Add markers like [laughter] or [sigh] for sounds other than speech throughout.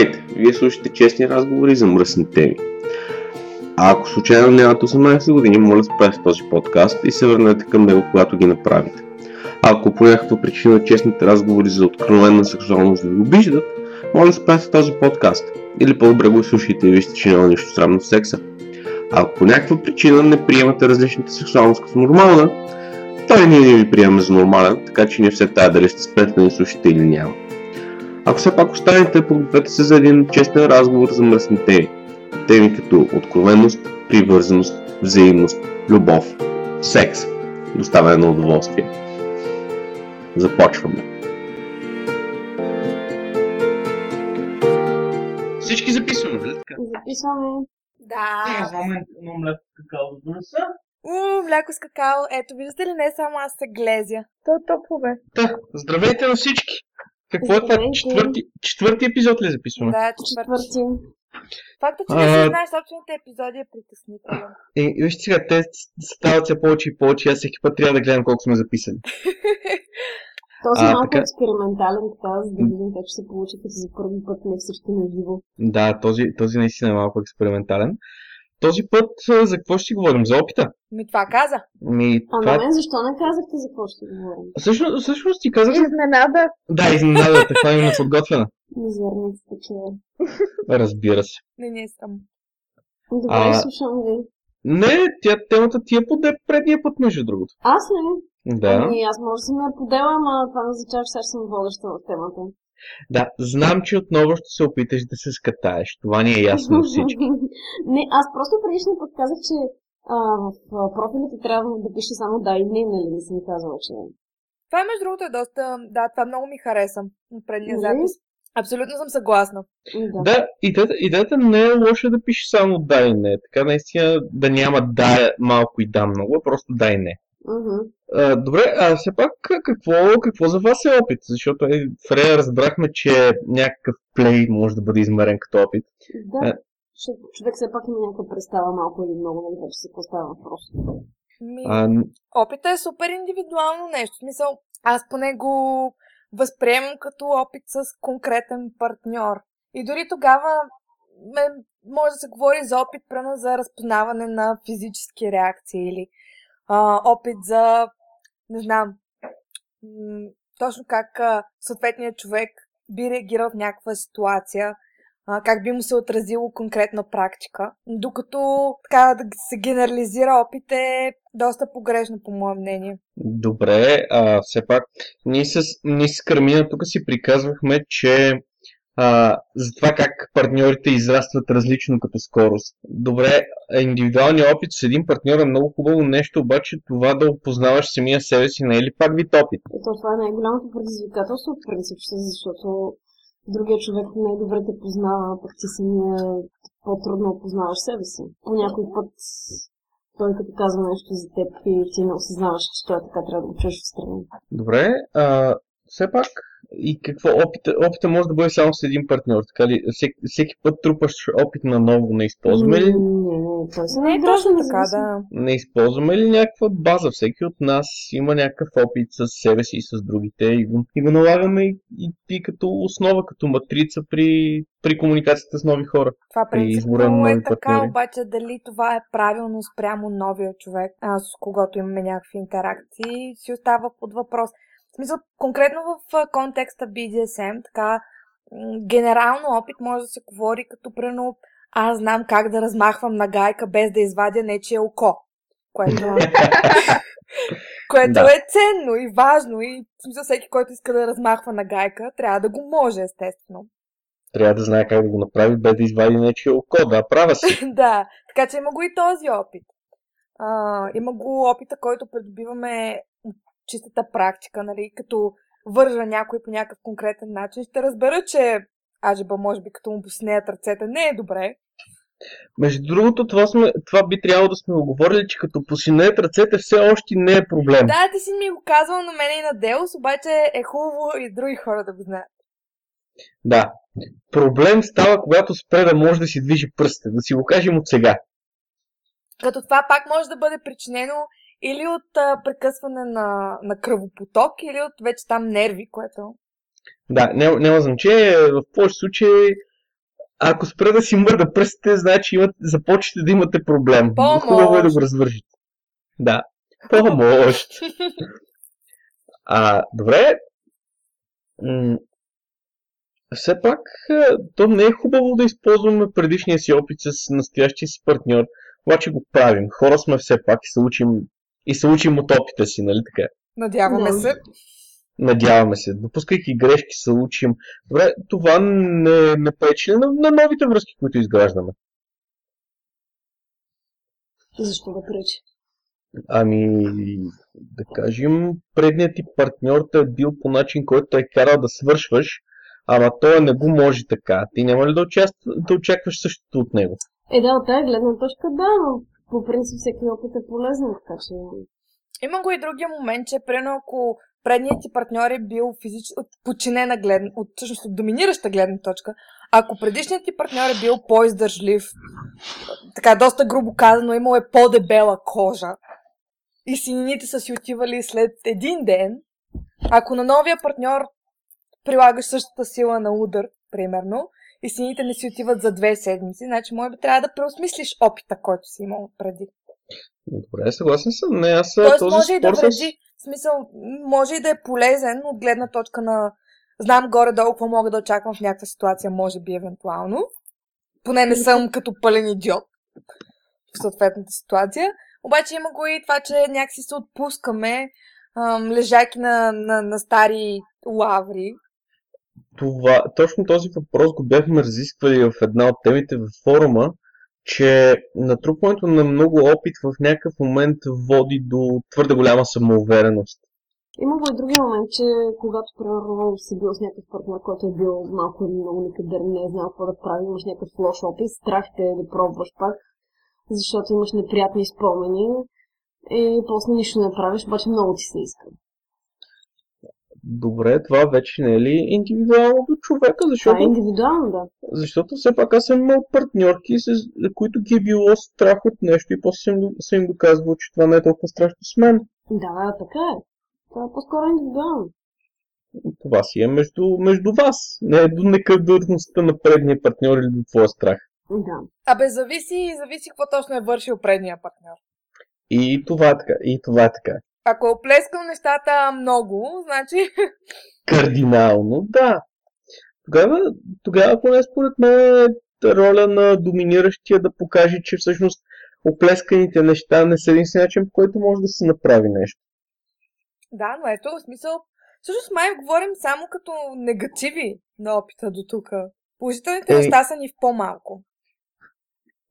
Здравейте! Вие слушате честни разговори за мръсни теми. А ако случайно нямате 18 години, моля спрете този подкаст и се върнете към него, когато ги направите. Ако по някаква причина честните разговори за откровенна сексуалност ви обиждат, моля спрете този подкаст. Или по-добре го слушайте и вижте, че няма нищо срамно в секса. А ако по някаква причина не приемате различната сексуалност като нормална, той ние не ви приемаме за нормален, така че не все тая дали ще спрете да ни слушате или няма. Ако все пак останете, подгответе се за един честен разговор за мръсни теми. Теми като откровенност, привързаност, взаимност, любов, секс, доставяне на удоволствие. Започваме. Всички записваме, нали така? Записваме. Да. Знаме едно мляко какао да донеса. У, мляко с какао. Ето, виждате ли, не само аз се глезя. То е топло бе. Та, здравейте на всички! Какво е това? Четвърти, четвърти епизод ли записваме? Да, четвърти. Факта, че не А, си знаеш собствените епизоди е притеснителен. И, и вижте сега, те стават все повече и повече, аз всеки път трябва да гледам колко сме записали. [laughs] Този А, е малко така. експериментален, така, за да видим как ще се получи, като за първи път не всички на живо. Да, този, този наистина е малко експериментален. Този път за какво ще си говорим? За опита? Ми това каза. Ми, А това... на мен защо не казахте за какво ще говорим? Всъщност, всъщност ти казах... Изненада. Да, изненада, така именно подготвена. Мизерници такива. Разбира се. Не, не съм. Добре, А- слушам ви. Не, тя, темата ти е поде предния път, между другото. Аз ли? Да. Ами, аз може да съм я подела, ама това не означава, че сега ще съм водеща в темата. Да, знам, че отново ще се опиташ да се скатаеш. Това ни е ясно на всички. [laughs] не, аз просто предишния път казах, че а, в профилите трябва да пише само да и не, нали не съм казала, че Това между другото е доста... Да, това много ми хареса от предния Нали? запис. Абсолютно съм съгласна. да. Да, идеята, идеята не е лоша да пише само да и не. Така наистина да няма да малко и да много, просто да и не. Мгм. А, добре, а все пак какво, какво за вас е опит? Защото е, в Рея разбрахме, че някакъв плей може да бъде измерен като опит. Да. Е. Защото човек все пак има някаква представа малко или много, нали, вече се поставя въпрос. Ми... А, Опита е супер индивидуално нещо. В смисъл, аз поне го възприемам като опит с конкретен партньор. И дори тогава ме, може да се говори за опит, прено за разпознаване на физически реакции или а, опит за, не знам, м- точно как а, съответният човек би реагирал в някаква ситуация, а, как би му се отразило конкретна практика. Докато така да се генерализира опит е доста погрешно, по мое мнение. добре, а все пак ние с, ние с Кармина тук си приказвахме, че а, за това как партньорите израстват различно като скорост. Добре, индивидуалният опит с един партньор е много хубаво нещо, обаче това да опознаваш самия себе си не е ли пак вид опит? И то това е най-голямото предизвикателство, в принцип, защото другия човек най-добре те познава, пък ти самия по-трудно опознаваш себе си. По някой път той като казва нещо за теб и ти не осъзнаваш, че той така трябва да го чуеш отстрани. Добре, а, все пак и какво опита, опита може да бъде само с един партньор, така ли? Всеки, всеки път трупаш опит на ново, не използваме ли? Не, е точно така, да. Не използваме ли някаква база? Всеки от нас има някакъв опит с себе си и с другите и го, и го налагаме и, и, и като основа, като матрица при, при комуникацията с нови хора. Това При избора на принципно е така, обаче дали това е правилно спрямо новия човек, а, с когото имаме някакви интеракции, си остава под въпрос. В смисъл, конкретно в контекста BDSM, така, генерално опит може да се говори като прено аз знам как да размахвам на гайка без да извадя нечие око. Което, [laughs] което Да. е ценно и важно и смисъл всеки, който иска да размахва на гайка, трябва да го може, естествено. Трябва да знае как да го направи, без да извади нечия око. Да, права си. [laughs] да, така че има го и този опит. А, има го опита, който придобиваме чистата практика, нали, като вържа някой по някакъв конкретен начин. Ще разбера, че ажеба, може би, като му поснеят ръцете, не е добре. Между другото, това, сме, това би трябвало да сме оговорили, че като посинеят ръцете все още не е проблем. Да, ти си ми го казвал на мен и на Делс, обаче е хубаво и други хора да го знаят. Да. Проблем става, когато спре да може да си движи пръстите, да си го кажем от сега. Като това пак може да бъде причинено или от а, прекъсване на, на кръвопоток, или от вече там нерви, което... Да, няма, няма значение. В повече случаи ако спре да си мърда пръстите, значи имат, започвате да имате проблем. Помощ! Хубаво е да го развържите. Да. Помощ! А, добре. М- все пак, то не е хубаво да използваме предишния си опит с настоящия си партньор, обаче го правим. Хора сме все пак и се учим, и се учим от опита си, нали така? Надяваме се. Надяваме се. Допускайки грешки, се учим. Добре, това не, не пречи на, на новите връзки, които изграждаме. Защо да пречи? Ами, да кажем, предният ти партньор те е бил по начин, който е карал да свършваш, ама той не го може така. Ти няма ли да, участ... да очакваш същото от него? Е, да, от тази гледна точка, да, но по принцип всеки опит е полезен, така че... Има го и другия момент, че примерно ако предният ти партньор е бил физич... от подчинена гледна, от, всъщност от доминираща гледна точка, ако предишният ти партньор е бил по-издържлив, така доста грубо казано, имал е по-дебела кожа и синините са си отивали след един ден, ако на новия партньор прилагаш същата сила на удар, примерно, и сините не си отиват за две седмици, значи може би трябва да преосмислиш опита, който си имал преди. Добре, съгласен съм. Не, аз Тоест този може и да вреди. В смисъл, може и да е полезен от гледна точка на знам горе-долу какво мога да очаквам в някаква ситуация, може би евентуално. Поне не съм като пълен идиот в съответната ситуация. Обаче има го и това, че някакси се отпускаме, ам, лежайки на, на, на стари лаври. Това, точно този въпрос го бяхме разисквали в една от темите в форума, че натрупването на много опит в някакъв момент води до твърде голяма самоувереност. Има го и другия момент, че когато, примерно, си бил с някакъв партньор, който е бил малко или много никъде, не е знал какво да прави, имаш някакъв лош опит, страх те е да пробваш пак, защото имаш неприятни спомени и после нищо не правиш, обаче много ти се иска. Добре, това вече не е ли индивидуално до човека, Това защото, е индивидуално, да. защото все пак аз съм имал партньорки, с които ги е било страх от нещо и после съм, съм им доказвал, че това не е толкова страшно с мен. Да, така е. Това е по-скоро индивидуално. Това си е между, между вас, не е до некадърността на предния партньор или до твоя страх. Да. Абе, зависи, зависи какво точно е вършил предния партньор. И това е така, и това е така. Ако е оплескал нещата много, значи [laughs] Кардинално, да. Тогава, тогава поне според мен е роля на доминиращия да покаже, че всъщност оплесканите неща не са единствен начин, по който може да се направи нещо. Да, но ето, в смисъл, всъщност май говорим само като негативи на опита до тук. Положителните Еми- неща са ни в по-малко.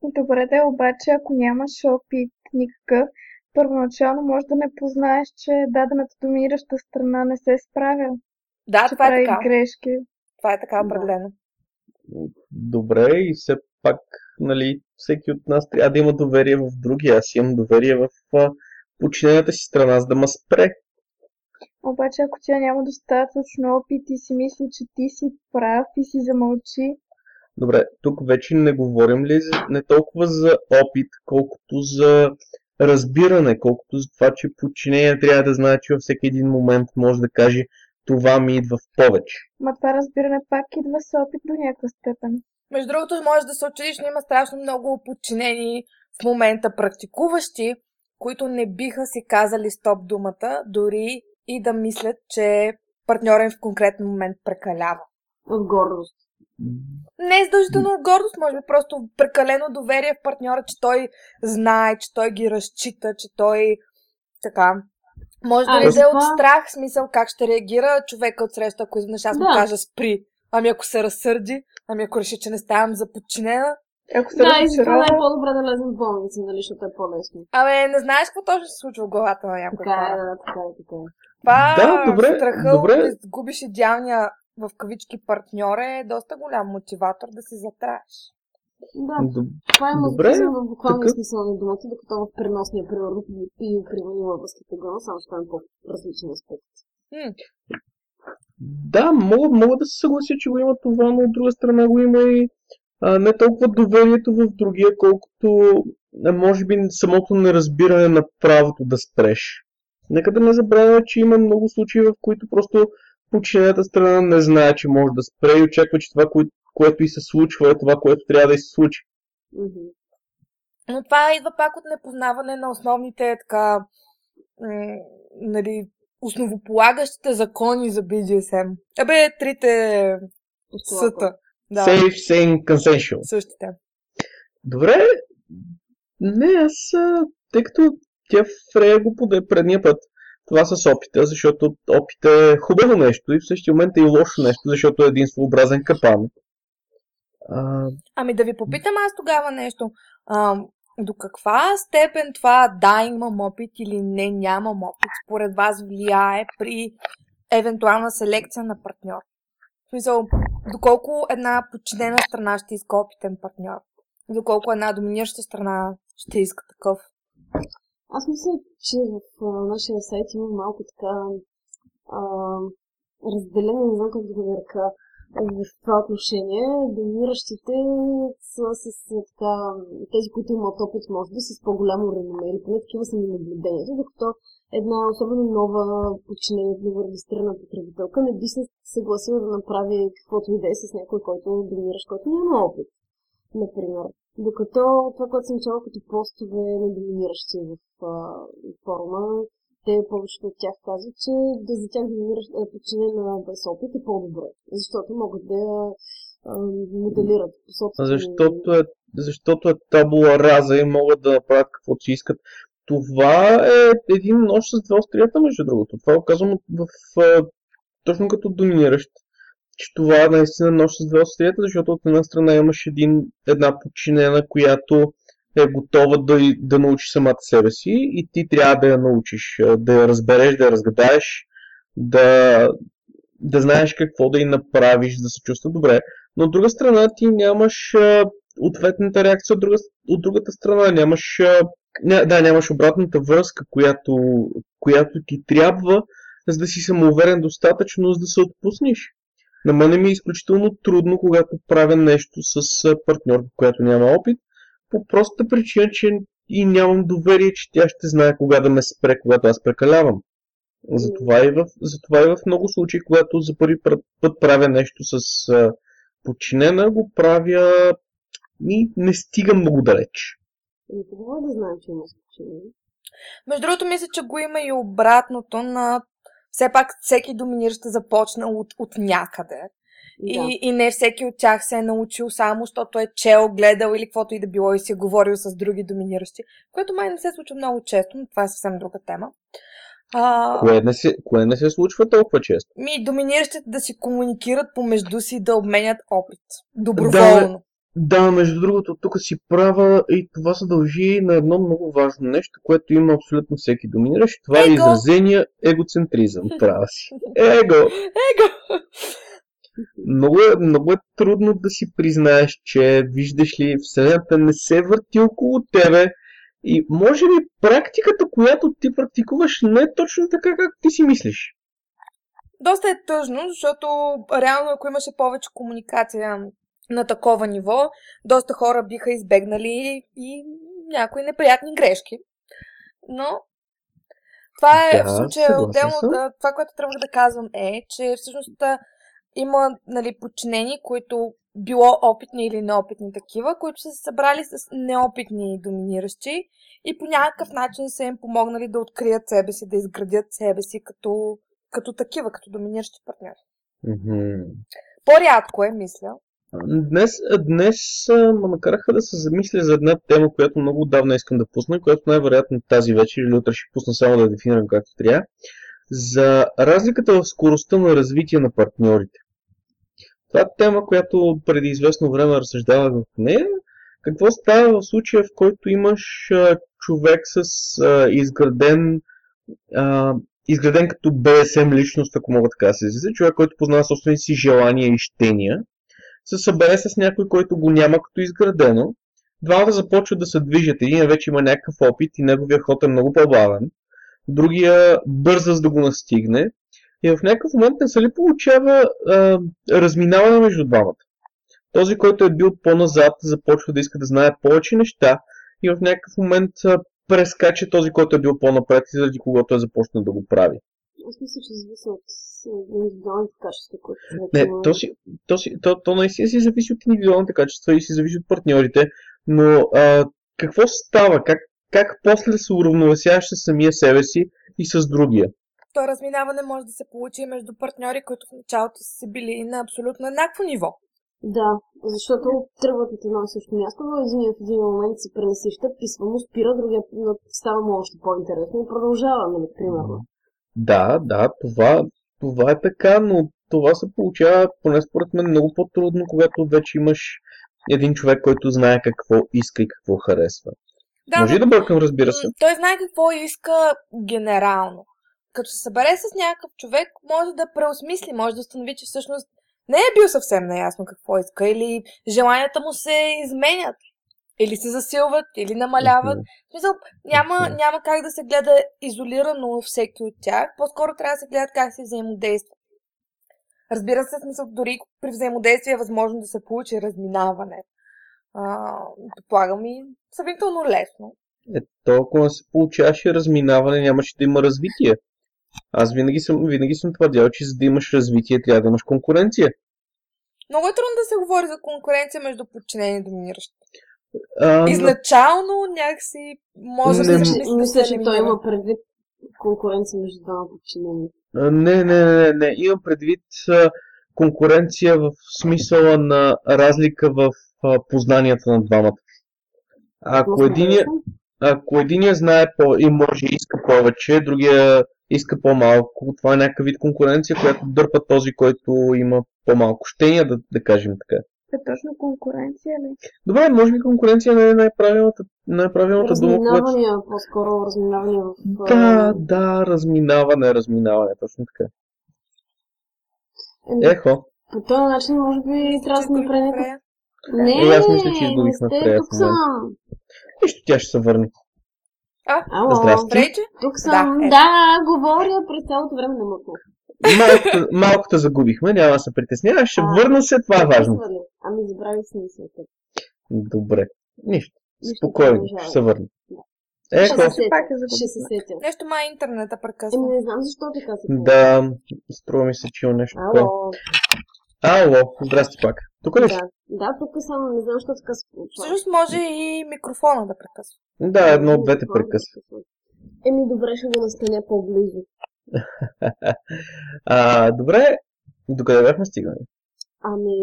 Добре да е, обаче, ако нямаш опит никакъв, първоначално може да не познаеш, че дадената доминираща страна не се справя, Да, че това е прави така. грешки. Това е така Да. определено. Добре, и все пак, нали, всеки от нас трябва да има доверие в другия. Аз имам доверие в подчинената си страна, за да ме спре. Обаче, ако тя няма достатъчно опит и си мисли, че ти си прав и си замълчи, Добре, тук вече не говорим ли не толкова за опит, колкото за разбиране, колкото за това, че подчинение трябва да знае, че във всеки един момент може да каже това ми идва в повече. ма това разбиране пак идва с опит до някаква степен. Между другото, може да се очудиш, но има страшно много подчинени в момента практикуващи, които не биха си казали стоп думата, дори и да мислят, че партньора им в конкретен момент прекалява. От гордост. Не е задължително от гордост, може би просто прекалено доверие в партньора, че той знае, че той ги разчита, че той така. Може да е от това- страх, смисъл как ще реагира човека от среща, ако изведнъж аз му Да. кажа спри. Ами ако се разсърди, ами ако реши, че не ставам за подчинена. Ако се Да, и затова разочарова, е по-добре да влезем в болница, нали, защото е по-лесно. Абе, не знаеш какво точно се случва в главата на някой Така е, да, така е, така е. Това Да, добре, страха добре. да изгубиш идеалния в кавички партньор е доста голям мотиватор да си затраеш. Да, това е мазохизъм в буквалния такъв- смисъл на думата, докато в преносния примерно и примерно във връзките гона, само това е по-различен аспект. М, Да, мога, мога да се съглася, че го има това, но от друга страна го има и а, не толкова доверието в другия, колкото а, може би самото неразбиране на правото да спреш. Нека да не забравяме, че има много случаи, в които просто подчинената страна не знае, че може да спре и очаква, че това, кое- което и се случва, е това, което трябва да и се случи. Но това идва пак от непознаване на основните така, м- нали, основополагащите закони за BDSM. Абе, трите съта. Да, Safe, sane, consensual. същите. Добре, не, аз, тъй като тя Фрея го поде предния път, това с опита, защото опит е хубаво нещо и в същия момент е и лошо нещо, защото е един своеобразен капан. А, Ами да ви попитам аз тогава нещо. А, до каква степен това да имам опит или не нямам опит, според вас влияе при евентуална селекция на партньор? Смисъл, доколко една подчинена страна ще иска опитен партньор? Доколко една доминираща страна ще иска такъв? Аз мисля, че в нашия сайт има малко така а, разделение, не знам как да го нарека, в това отношение. Доминиращите са с а, така, тези, които имат опит, може би, с по-голямо реноме, или поне такива са ми наблюденията, докато една особено нова подчинена, нова регистрирана потребителка не би се съгласила да направи каквото и да е с някой, който доминиращ, който няма опит например. Докато това, което съм чела като постове на доминиращи в а, форума, те повечето от тях казват, че да за тях доминиращ е подчинена без опит е по-добре, защото могат да моделират по собствени... защото, е, защото е табула раза и могат да направят каквото си искат. Това е един нож с две острията, между другото. Това го казвам в, точно като доминиращ че това наистина нощ с две острията, защото от една страна имаш един, една подчинена, която е готова да, да научи самата себе си и ти трябва да я научиш, да я разбереш, да я разгадаеш, да, да знаеш какво да й направиш, да се чувства добре. Но от друга страна ти нямаш ответната реакция от, друга, от другата страна, нямаш, ня, да, нямаш обратната връзка, която, която ти трябва, за да си самоуверен достатъчно, за да се отпуснеш. На мене ми е изключително трудно, когато правя нещо с партньор, която няма опит, по простата причина, че и нямам доверие, че тя ще знае кога да ме спре, когато аз прекалявам. Затова и в, затова и в много случаи, когато за първи път правя нещо с а, подчинена, го правя и не стигам много далеч. Хубаво е да знаем, че има подчинени. Между другото, мисля, че го има и обратното на все пак всеки доминиращ е започнал от, от някъде. Да. И, и не всеки от тях се е научил само, защото е чел, гледал или каквото и да било и си е говорил с други доминиращи, което май не се случва много често, но това е съвсем друга тема. А, Кое не, се, кое не се случва толкова често? ми доминиращите да си комуникират помежду си, да обменят опит. Доброволно. Да, между другото, тук си права и това се дължи на едно много важно нещо, което има абсолютно всеки доминиращ. Това е Его. изразения егоцентризъм. Права си. Его! Его! Много е, много е трудно да си признаеш, че виждаш ли, Вселената не се върти около тебе и може би практиката, която ти практикуваш, не е точно така, както ти си мислиш. Доста е тъжно, защото реално ако имаше повече комуникация на такова ниво, доста хора биха избегнали и някои неприятни грешки. Но това е Да, в случая отделно. съм. а, Това, което трябва да казвам е, че всъщност има нали, подчинени, които било опитни или неопитни такива, които са се събрали с неопитни доминиращи и по някакъв начин са им помогнали да открият себе си, да изградят себе си като, като такива, като доминиращи партньори. Мгм. По-рядко е, мисля. Днес, днес ме накараха да се замисля за една тема, която много отдавна искам да пусна, която най-вероятно тази вечер или утре ще пусна само да дефинирам както трябва. За разликата в скоростта на развитие на партньорите. Това е тема, която преди известно време разсъждавах в нея. Какво става в случая, в който имаш човек с а, изграден а, изграден като BSM личност, ако мога така да се изразя, човек, който познава собствените си желания и щения, се събере с някой, който го няма като изградено. Двамата започват да се движат. Един вече има някакъв опит и неговия ход е много по-бавен. Другия бърза за да го настигне. И в някакъв момент не се ли получава а, разминаване между двамата? Този, който е бил по-назад, започва да иска да знае повече неща и в някакъв момент прескача този, който е бил по-напред и заради когото е започнал да го прави. Аз мисля, че зависи от индивидуалните качества, които човек Не, то, си, то, си, то, то наистина си зависи от индивидуалните качества и си зависи от партньорите, но а, какво става? Как, как после се уравновесяваш с самия себе си и с другия? То разминаване може да се получи и между партньори, които в началото са били на абсолютно еднакво ниво. Да, защото тръгват от едно и също място, но един в един момент се пренесища, писва му, спира, другия но става му още по-интересно и продължава, нали, примерно. Да, да, това, това е така, но това се получава, поне според мен, много по-трудно, когато вече имаш един човек, който знае какво иска и какво харесва. Да, Може но- да бъркам, разбира се. Той знае какво иска генерално. Като се събере с някакъв човек, може да преосмисли, може да установи, че всъщност не е бил съвсем наясно какво иска, или желанията му се изменят, или се засилват, или намаляват. В смисъл, няма, няма как да се гледа изолирано всеки от тях, по-скоро трябва да се гледат как се взаимодейства. Разбира се, смисъл, дори при взаимодействие е възможно да се получи разминаване. А, предполагам и сравнително лесно. Е, то, ако не се получаваше разминаване, нямаше да има развитие. Аз винаги съм, винаги съм твърдял, че за да имаш развитие, трябва да имаш конкуренция. Много е трудно да се говори за конкуренция между подчинени и доминиращи. А, но- Изначално някакси може Не да се Мисля, че той има предвид конкуренция между двама подчинени. Не, не, не, не. Имам предвид конкуренция в смисъла на разлика в познанията на двамата. Ако един, ако единия знае по и може и иска повече, другия иска по-малко, това е някакъв вид конкуренция, която дърпа този, който има по-малко щения, да, да кажем така. Е точно конкуренция ли? Добре, може би конкуренция не е най-правилната, най-правилната дума, която... Разминавания, по-скоро разминавания в... Да, да, разминаване, разминаване, точно така. Еми, Ехо, По този начин, може би, трябва да се направи някакъв... Не, Е, аз мисля, че не изгубихме сте Фрея тук съм. нищо, тя ще се върне. Ало, Здрасти. Тук съм. Да, е. Да, говоря през цялото време на мъкна. Малкото, малкото загубихме, няма да се притесняваш, ще А, върна се, това е важно. Ами забравих си мисълта. Добре, нищо, Нищо спокойно, ще се върна. Ще Ехо, се пак сетя. Ще се сетя. Нещо май интернета Еми, прекъсва. не знам защо така се да, струва ми се, че има нещо такова. Ало, здрасти пак. Тук ли си? да. Да, тук съм, не знам защо така се получава. Всъщност може и микрофона да прекъсва. Да, едно от двете прекъсва. Еми, добре, ще го настаня по-близо. А, добре, докъде бяхме стигнали? Ами,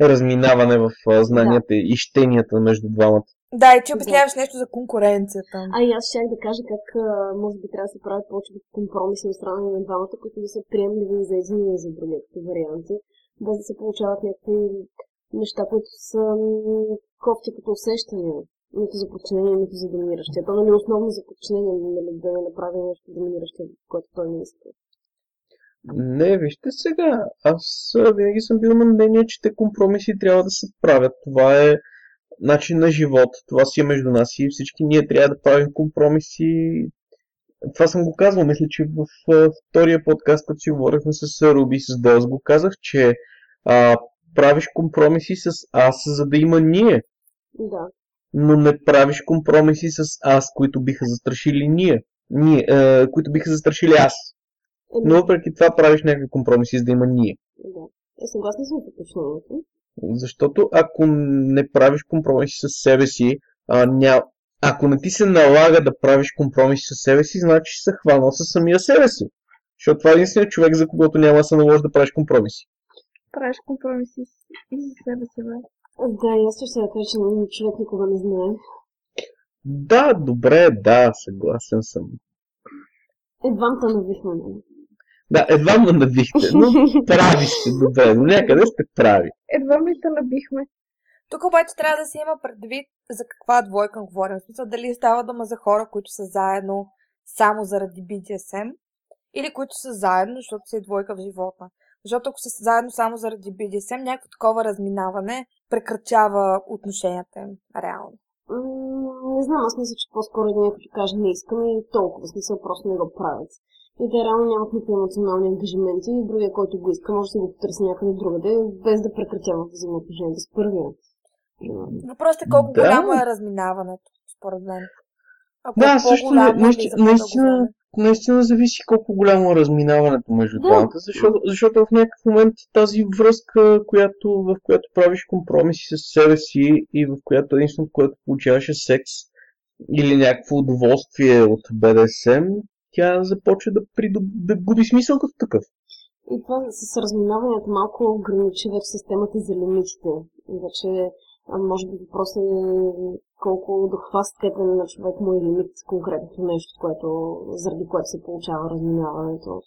Разминаване в а, знанията и щенията между двамата. Да, и ти обясняваш нещо за конкуренцията. а и аз щях да кажа как може би трябва да се правят повече компромиси от страна на двамата, които да са приемливи и за един и за другия като варианти, без да се получават някакви неща, които са кофти като усещания. Нито за подчинение, нито за доминиращия. То нали основно за подчинение, нали, да не направи нещо доминиращия, което той не иска. Не, вижте сега, аз винаги съм бил на мнение, че те компромиси трябва да се правят. Това е начин на живот, това си е между нас и всички ние трябва да правим компромиси. Това съм го казвал, мисля, че в втория подкаст, като си говорихме с Руби с Доз, го казах, че а, правиш компромиси с аз, за да има ние, Да. Но не правиш компромиси с аз, които биха застрашили ние, ние а, които биха застрашили аз. Еми, Но въпреки това правиш някакви компромиси, за да има ние. да. Е, съгласна съм с уточнението. Защото ако не правиш компромиси с себе си, а, ня... ако не ти се налага да правиш компромиси с себе си, значи се хванал с самия себе си. Защото това е единственият човек, за когото няма да се наложи да правиш компромиси. Правиш компромиси с- и за себе си, бе. Да, и аз също ще да кажа, че човек никога не знае. Да, добре, да, съгласен съм. Едвам те навихме, нали? Да, едва ме навихте, но [laughs] прави сте добре, но някъде сте прави. Едва ми те набихме. Тук обаче трябва да се има предвид за каква двойка говорим. В смисъл дали става дума за хора, които са заедно само заради BDSM или които са заедно, защото са и двойка в живота. Защото ако са заедно само заради BDSM, някакво такова разминаване прекрачава отношенията им реално. М, Не знам, аз мисля, че по-скоро един като каже не искам и толкова, смисъл просто не го правят. И те реално нямат никакви емоционални ангажименти и другия, който го иска, може да го потърси някъде другаде, без да прекратява взаимоотношенията с първия. Въпросът е колко Да. голямо е разминаването, според мен. Ако Да, е също не- наистина- наистина- зависи колко голямо е разминаването между Да. двамата, защото, защото в някакъв момент тази връзка, която, в която правиш компромиси с себе си и в която единственото, което получаваш е секс или някакво удоволствие от БДСМ, тя започва да, придоб... да губи смисъл като такъв. И това с разминаването малко ограничи вече системата за лимитите. Вече, а, може би въпросът е колко до каква степен на човек му е лимит конкретното нещо, което, заради което се получава разминаването.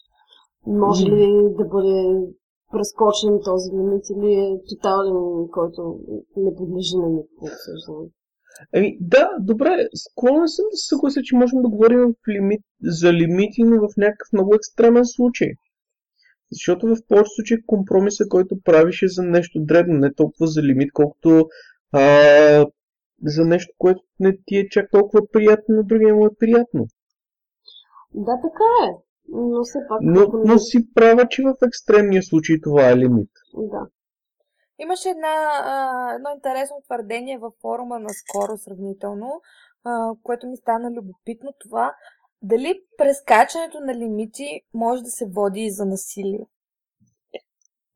Може ли да бъде прескочен този лимит или е тотален, който не подлежи на никакво обсъждане? Ами да, добре, склонен съм да се съглася, че можем да говорим в лимит, за лимити, но в някакъв много екстремен случай. Защото в повечето случаи компромиса, който правиш е за нещо дребно, не толкова за лимит, колкото а, за нещо, което не ти е чак толкова приятно, на другия му е приятно. Да, така е. Но все пак... Но, но си права, че в екстремния случай това е лимит. Да. Имаше една, а, едно интересно твърдение във форума наскоро сравнително, а, което ми стана любопитно това. Дали прескачането на лимити може да се води и за насилие?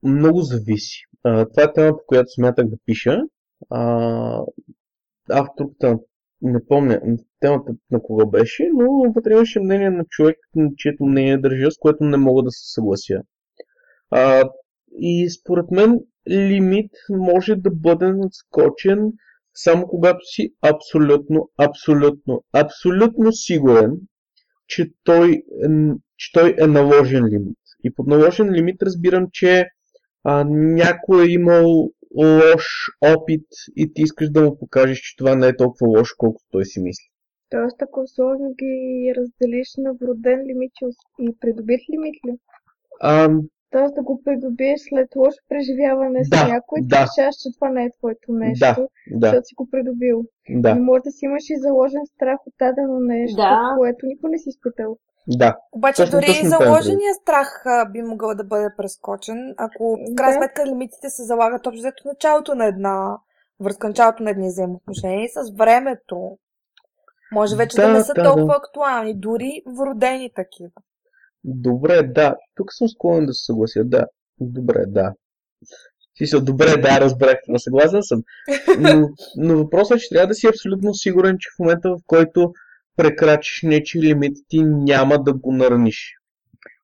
Много зависи. Това е тема, по която смятах да пиша. Авторката, не помня темата на кого беше, но вътре имаше мнение на човек, чието мнение държа, с което не мога да се съглася. А, и според мен лимит може да бъде надскочен само когато си абсолютно, абсолютно, абсолютно сигурен, че той, е, че той е наложен лимит. И под наложен лимит разбирам, че а, някой е имал лош опит и ти искаш да му покажеш, че това не е толкова лошо, колкото той си мисли. Тоест, ако сложно ги разделиш на вроден лимит и- и придобит лимит ли? А, Тоест да го придобиеш след лошо преживяване с Да, някой, ти да. решаваш, че това не е твоето нещо, да, да, защото си го придобил. да, Но може да си имаш и заложен страх от дадено нещо, Да. което никой не си изпитал. да. Обаче Точно- дори точно и заложения страх а, би могъл да бъде прескочен, ако в крайна Да. сметка лимитите се залагат общо взето началото на една връзка, началото на едни взаимоотношения и с времето. Може вече да, Да, не са да, толкова да. актуални, дори вродени такива. Добре, да. Тук съм склонен да се съглася. Да. Добре, да. Си се, добре, да, разбрах това, съгласен съм. Но, но въпросът е, че трябва да си абсолютно сигурен, че в момента, в който прекрачиш нечи лимит, ти няма да го нараниш.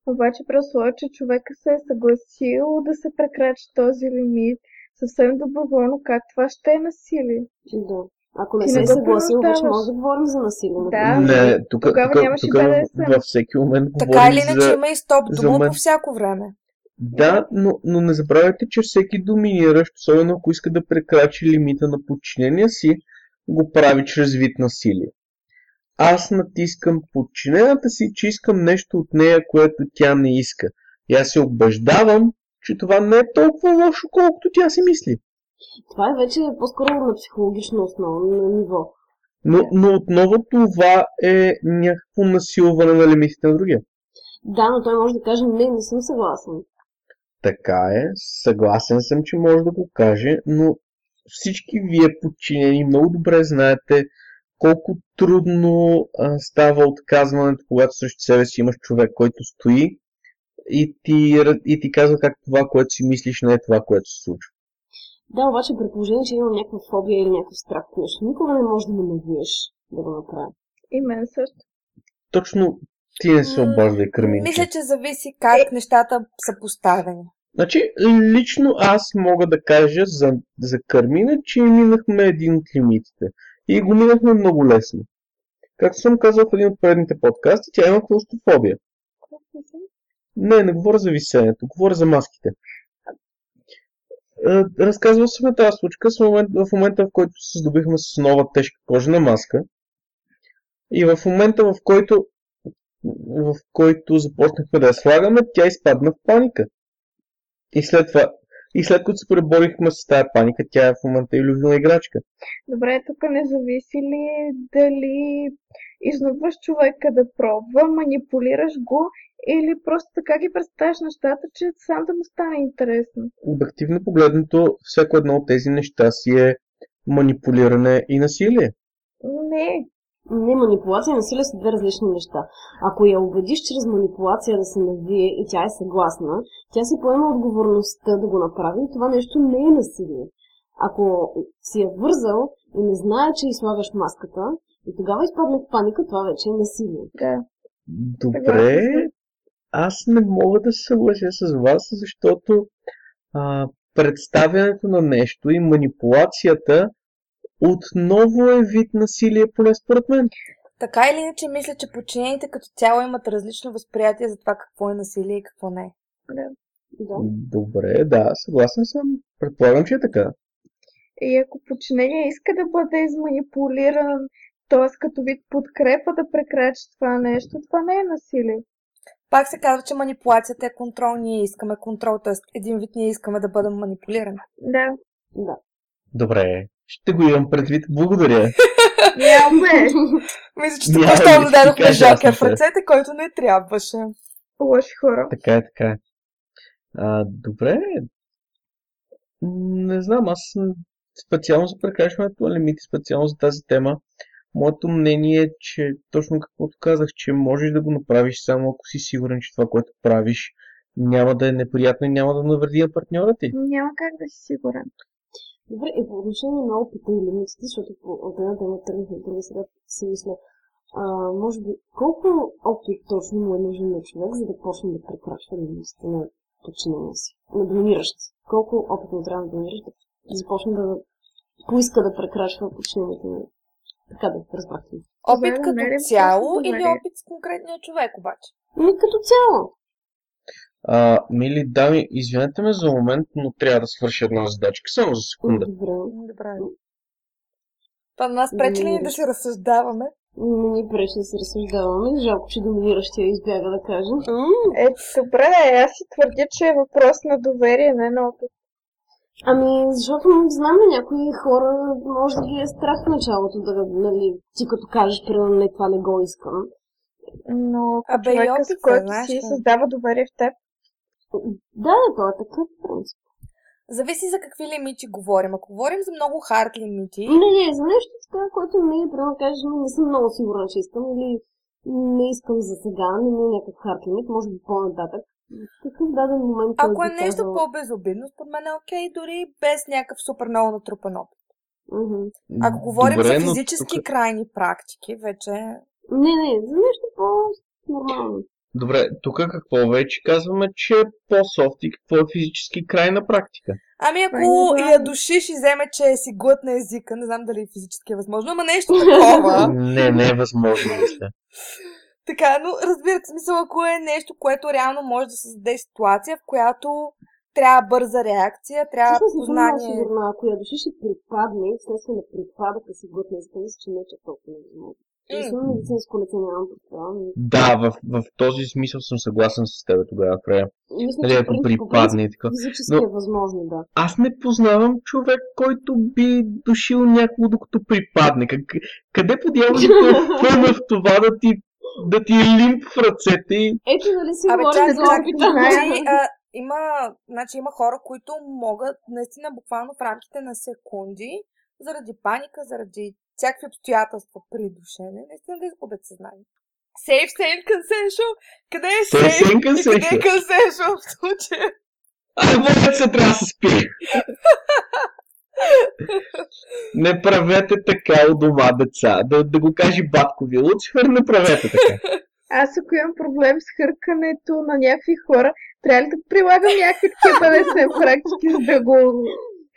Обаче условие, че човека се е съгласил да се прекрачи този лимит, съвсем доброволно, как това ще е насилие? Да. Ако не се е съгласил, вече може да говорим за насилие. Да, Не, тук, тогава тук, нямаше тук БДСМ. във всеки момент Така или иначе за... има и стоп дума по всяко време. Да, но, но не забравяйте, че всеки доминиращ, особено ако иска да прекрачи лимита на подчинения си, го прави чрез вид насилие. Аз натискам подчинената си, че искам нещо от нея, което тя не иска. И аз се убеждавам, че това не е толкова лошо, колкото тя си мисли. Това е вече по-скоро на психологично основа, на ниво. Но, но отново това е някакво насилване на лимитите на другия. Да, но той може да каже, не, не съм съгласен. Така е, съгласен съм, че може да го каже, но всички вие подчинени много добре знаете колко трудно а, става отказването, когато срещу себе си имаш човек, който стои и ти, и ти казва как това, което си мислиш, не е това, което се случва. Да, обаче при положение, че имам някаква фобия или някакъв страх от нещо, никога не можеш да ме навиеш да го направя. И мен също. Точно ти не се обаждай, Кърминче. Мисля, че зависи как нещата са поставени. Значи, лично аз мога да кажа за, за Кармина, че минахме един от лимитите. И го минахме много лесно. Както съм казал в един от предните подкасти, тя има клаустрофобия. Не, не говоря за висенето, говоря за маските. Е, Разказвал съм тази случка с момент, в момента, в който се здобихме с нова тежка кожена маска. И в момента, в който, в който започнахме да я слагаме, тя изпадна в паника. И след това, и след като се преборихме с тази паника, тя е в момента и любима играчка. Добре, тук не зависи ли дали изнудваш човека да пробва, манипулираш го или просто така ги представяш нещата, че сам да му стане интересно. Обективно погледнато, всяко едно от тези неща си е манипулиране и насилие. Не, Не, манипулация и насилие са две различни неща. Ако я убедиш чрез манипулация да се навие и тя е съгласна, тя си поема отговорността да го направи и това нещо не е насилие. Ако си я вързал и не знае, че излагаш маската, и тогава изпадне в паника, това вече е насилие. Да. Добре, аз не мога да се съглася с вас, защото а, представянето на нещо и манипулацията отново е вид насилие, поне според мен. Така или иначе, мисля, че подчинените като цяло имат различно възприятие за това какво е насилие и какво не е. Да. Добре, да, съгласен съм. Предполагам, че е така. И ако подчинение иска да бъде изманипулиран, т.е. като вид подкрепа да прекрачи това нещо, това не е насилие. Пак се казва, че манипулацията е контрол, ние искаме контрол, т.е. един вид ние искаме да бъдем манипулирани. Да. Да. Добре, ще го имам предвид. Благодаря. Нямаме [laughs] Мисля, че току-що му дадохме жокер в ръцете, който не трябваше. лоши хора. Така е, така е. А, добре. Не знам, аз съм специално за прекрачването на лимити, специално за тази тема. Моето мнение е, че точно каквото казах, че можеш да го направиш само ако си сигурен, че това, което правиш, няма да е неприятно и няма да навреди на партньора ти. Няма как да си сигурен. Добре, и по отношение на опита и лимитите, защото по, от една тема тръгнахме, друга сега си мисля, а, може би, колко опит точно му е нужен на човек, за да почне да прекрачва лимитите на подчинения си, на доминиращ. Колко опит му трябва да доминираш, да започне да поиска да прекрачва подчинението на... Така да разбрахте. Опит като цяло или опит с конкретния човек обаче? Ами като цяло. А, мили дами, извинете ме за момент, но трябва да свърша една задачка. Само за секунда. Добре. Добре. Това на нас пречи ли ни да се разсъждаваме? Не ни пречи да се разсъждаваме. Жалко, че доминиращия избяга да каже. Е, добре, аз си твърдя, че е въпрос на доверие, не на опит. Ами, защото знам на някои хора, може да ги е страх в началото да, нали, ти като кажеш, примерно, не, това не го искам. Но Абе, човека, с опит, който знаеш си създава доверие в теб, Да, да, това е такъв принцип. Зависи за какви лимити говорим. Ако говорим за много хард лимити, Не, не, за нещо така, което не е, примерно, кажеш, «Ми, не съм много сигурна, че искам, или не искам за сега, не ми е някакъв хард лимит, може би по-нататък. Какъв даден момент ако е нещо казал, по-безобидно, според мен е окей, дори без някакъв супер много натрупан опит. «Мгм». Ако говорим Добре, за но физически тук- крайни практики, вече... Не, не, за нещо по-нормално. Добре, тук какво вече казваме, че е по-софт и какво е физически край на практика? Ами е ако нормално. я душиш и вземе, че си глътна езика, не знам дали физически е възможно, ама нещо такова. [laughs] Не, не е възможно, мисля. Така, но разбирате смисъл, ако е нещо, което реално може да създаде ситуация, в която трябва бърза реакция, трябва много познание. сигурна, ако я души ще припадне, вследствие на припадъка си глътна езика, мисля, че не е толкова невъзможно. Не съм медицинско лице, нямам представа. но Да, в, в този смисъл съм съгласен с теб тогава, Фрея. Мисля, Нали, че ако припадне и така. Физически Но- е възможно, да. Аз не познавам човек, който би душил някого докато припадне. Как, къде по дяволите е [laughs] в това да ти, да ти е лимп в ръцете и... Ето, нали си Абе, говорим за опита. значи, [laughs] а, има, значи има хора, които могат наистина буквално в рамките на секунди, заради паника, заради всякакви обстоятелства при душене, наистина да изгубят съзнание. Safe, sane, consensual. Къде е Safe, safe? sane, И къде е consensual. consensual в случая? Ай, момент се трябва да се спи! Не правете така у дома, деца. Да, да го каже батко ви. Луцифер, не правете така. аз ако имам проблем с хъркането на някакви хора, трябва ли да прилагам някакви такива практики, за да го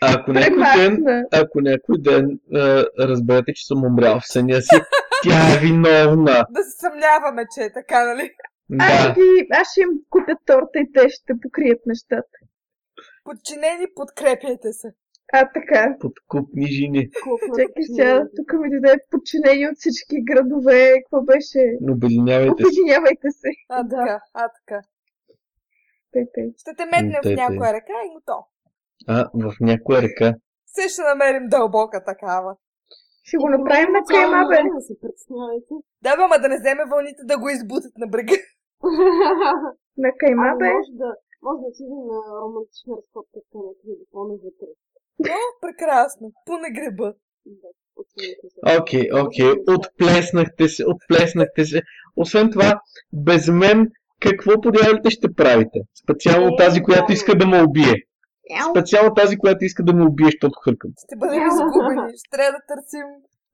Ако някой ден, ако някой ден а, разберете, че съм умрял в съня си, [laughs] тя е виновна. Да се съмняваме, че е така, нали? Аз, Да. ще ги, аз ще им купя торта и те ще покрият нещата. Подчинени, подкрепяйте се. А, така. Подкупни жени. Чакай сега, тук ми даде подчинение от всички градове. Какво беше? Обединявайте се. Обединявайте се. А, Да. така, а, така. Тъй, тъй. Ще те метнем в някоя ръка и готово. А, в някоя река. Все ще намерим дълбока такава. Ще го направим на кайма, бе. Не се притеснявайте. Да, бе, ама да не вземе вълните да го избутат на брега. [laughs] На кайма, бе. може да, може да отидем на романтична разходка някъде да по-навътре. О, прекрасно. По на греба. Да. Окей, окей, отплеснахте се, отплеснахте се. Освен това, без мен, какво по дяволите ще правите? Специално тази, която иска да ме убие. Специално тази, която иска да ме убие, защото хъркам. Ще бъдем изгубени. Ще трябва да търсим,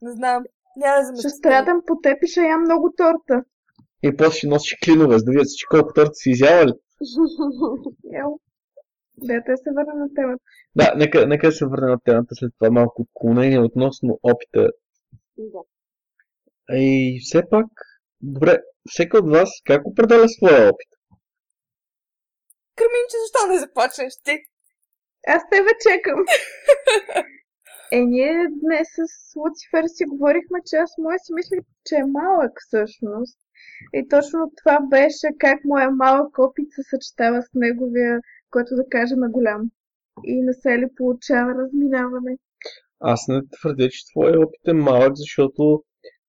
не знам, няма да Ще страдам по теб и ще ям много торта. И после ще носиш клинове, за да видят всички колко торта си изява ли. Да, те се върна на темата. Да, нека, нека се върнем на темата след това малко отклонение относно опита. Да. И все пак, добре, всеки от вас как определя своя опит? Кърминче, защо не започнеш ти? Аз тебе чекам. Е, ние днес с Луцифер си говорихме, че аз моя си мислих, че е малък всъщност. И точно това беше как моя малък опит се съчетава с неговия, който да кажем е голям. И не се ли получава разминаване? Аз не твърдя, че твоя опит е малък, защото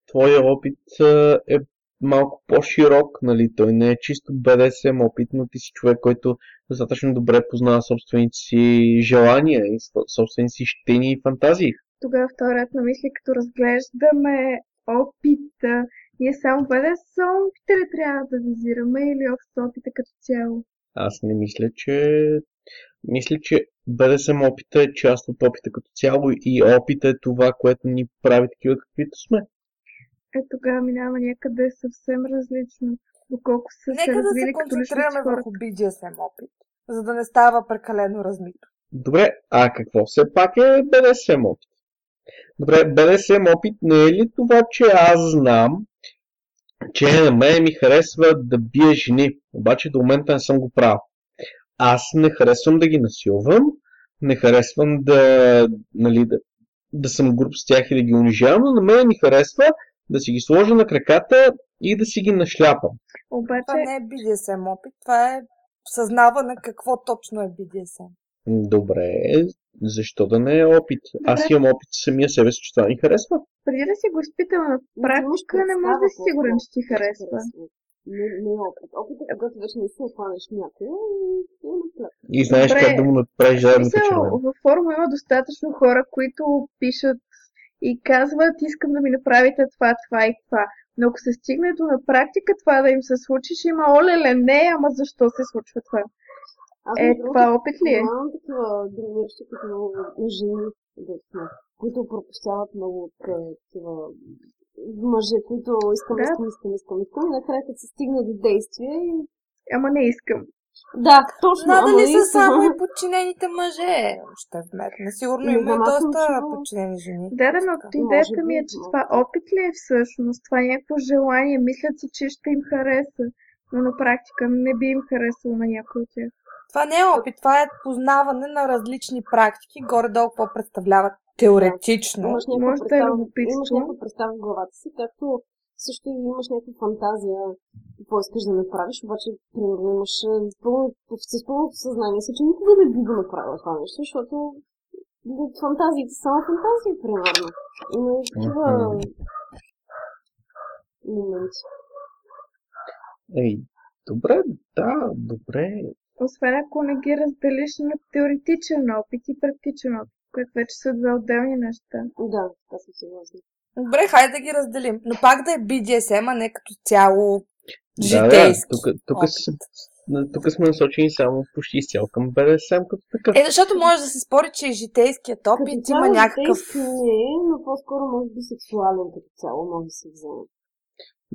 твоя опит а, е малко по-широк, нали? Той не е чисто BDSM опит, но ти си човек, който достатъчно добре познава собствените си желания и со- собствените си щени и фантазии. Тогава в този ред на мисли, като разглеждаме опита, ние само BDSM опита трябва да визираме или общо опита като цяло? Аз не мисля, че... Мисля, че BDSM опита е част от опита като цяло и опита е това, което ни прави такива каквито сме. Е, тогава минава някъде съвсем различно, доколко са се Нека да се като личности концентрираме върху BDSM опит, за да не става прекалено размито. Добре, а какво все пак е BDSM опит? Добре, BDSM опит не е ли това, че аз знам, че на мен ми харесва да бия жени, обаче до момента не съм го правил. Аз не харесвам да ги насилвам, не харесвам да, нали, да, да съм груб с тях и да ги унижавам, но на мен ми харесва да си ги сложа на краката и да си ги нашляпам. Обаче, Това не е BDSM опит, това е съзнаване какво точно е BDSM. Добре, защо да не е опит? Аз имам опит самия себе си, че това ми харесва. преди да си го изпитал на практика, не може да си сигурен, че ти харесва. Не, не е опит. Опит е когато вече не се хванеш някого и и е наплят. И знаеш Добре. как да му направиш заедно във форума има достатъчно хора, които пишат и казват, искам да ми направите това, това и това. Но ако се стигне до на практика това да им се случи, ще има олеле, не, ама защо се случва това? Аз, Е, това опит ли е? Нямам такива доминиращи, като много жени, които пропущават много от е, такива мъже, които искам, Да. искам, искам, искам, искам, и накрая като се стигне до действие и... Ама не искам. Да, точно, Надали ама са искам. само и подчинените мъже? Ще вметна. Сигурно Не има и съм доста чувала. подчинени жени. Да, да, но идеята ми е, че това опит ли е всъщност? Това е някакво желание. Мислят си, че ще им хареса. Но на практика не би им харесало на някой от тях. Това не е опит, това е познаване на различни практики, горе-долу какво представляват теоретично. Имаш някаква Може да е представа, любопитство. имаш някаква представа в главата си, както също и имаш някаква фантазия какво искаш да направиш, обаче, примерно, имаш е, пълно, с пълното съзнание си, че никога не би го направила това нещо, защото фантазиите са само фантазии, примерно. Има и такива моменти. Ей, добре, да, добре. Освен ако не ги разделиш на теоретичен опит и практичен опит, което вече са две отделни неща. Да, така съм съгласна. Добре, хайде да ги разделим. Но пак да е BDSM, а не като цяло Да, житейски. да, тук, тук, сме насочени само почти изцяло към BDSM като такъв. Е, защото може да се спори, че и житейският опит Като има някакъв... не е, но по-скоро може би сексуален като цяло може да се вземе.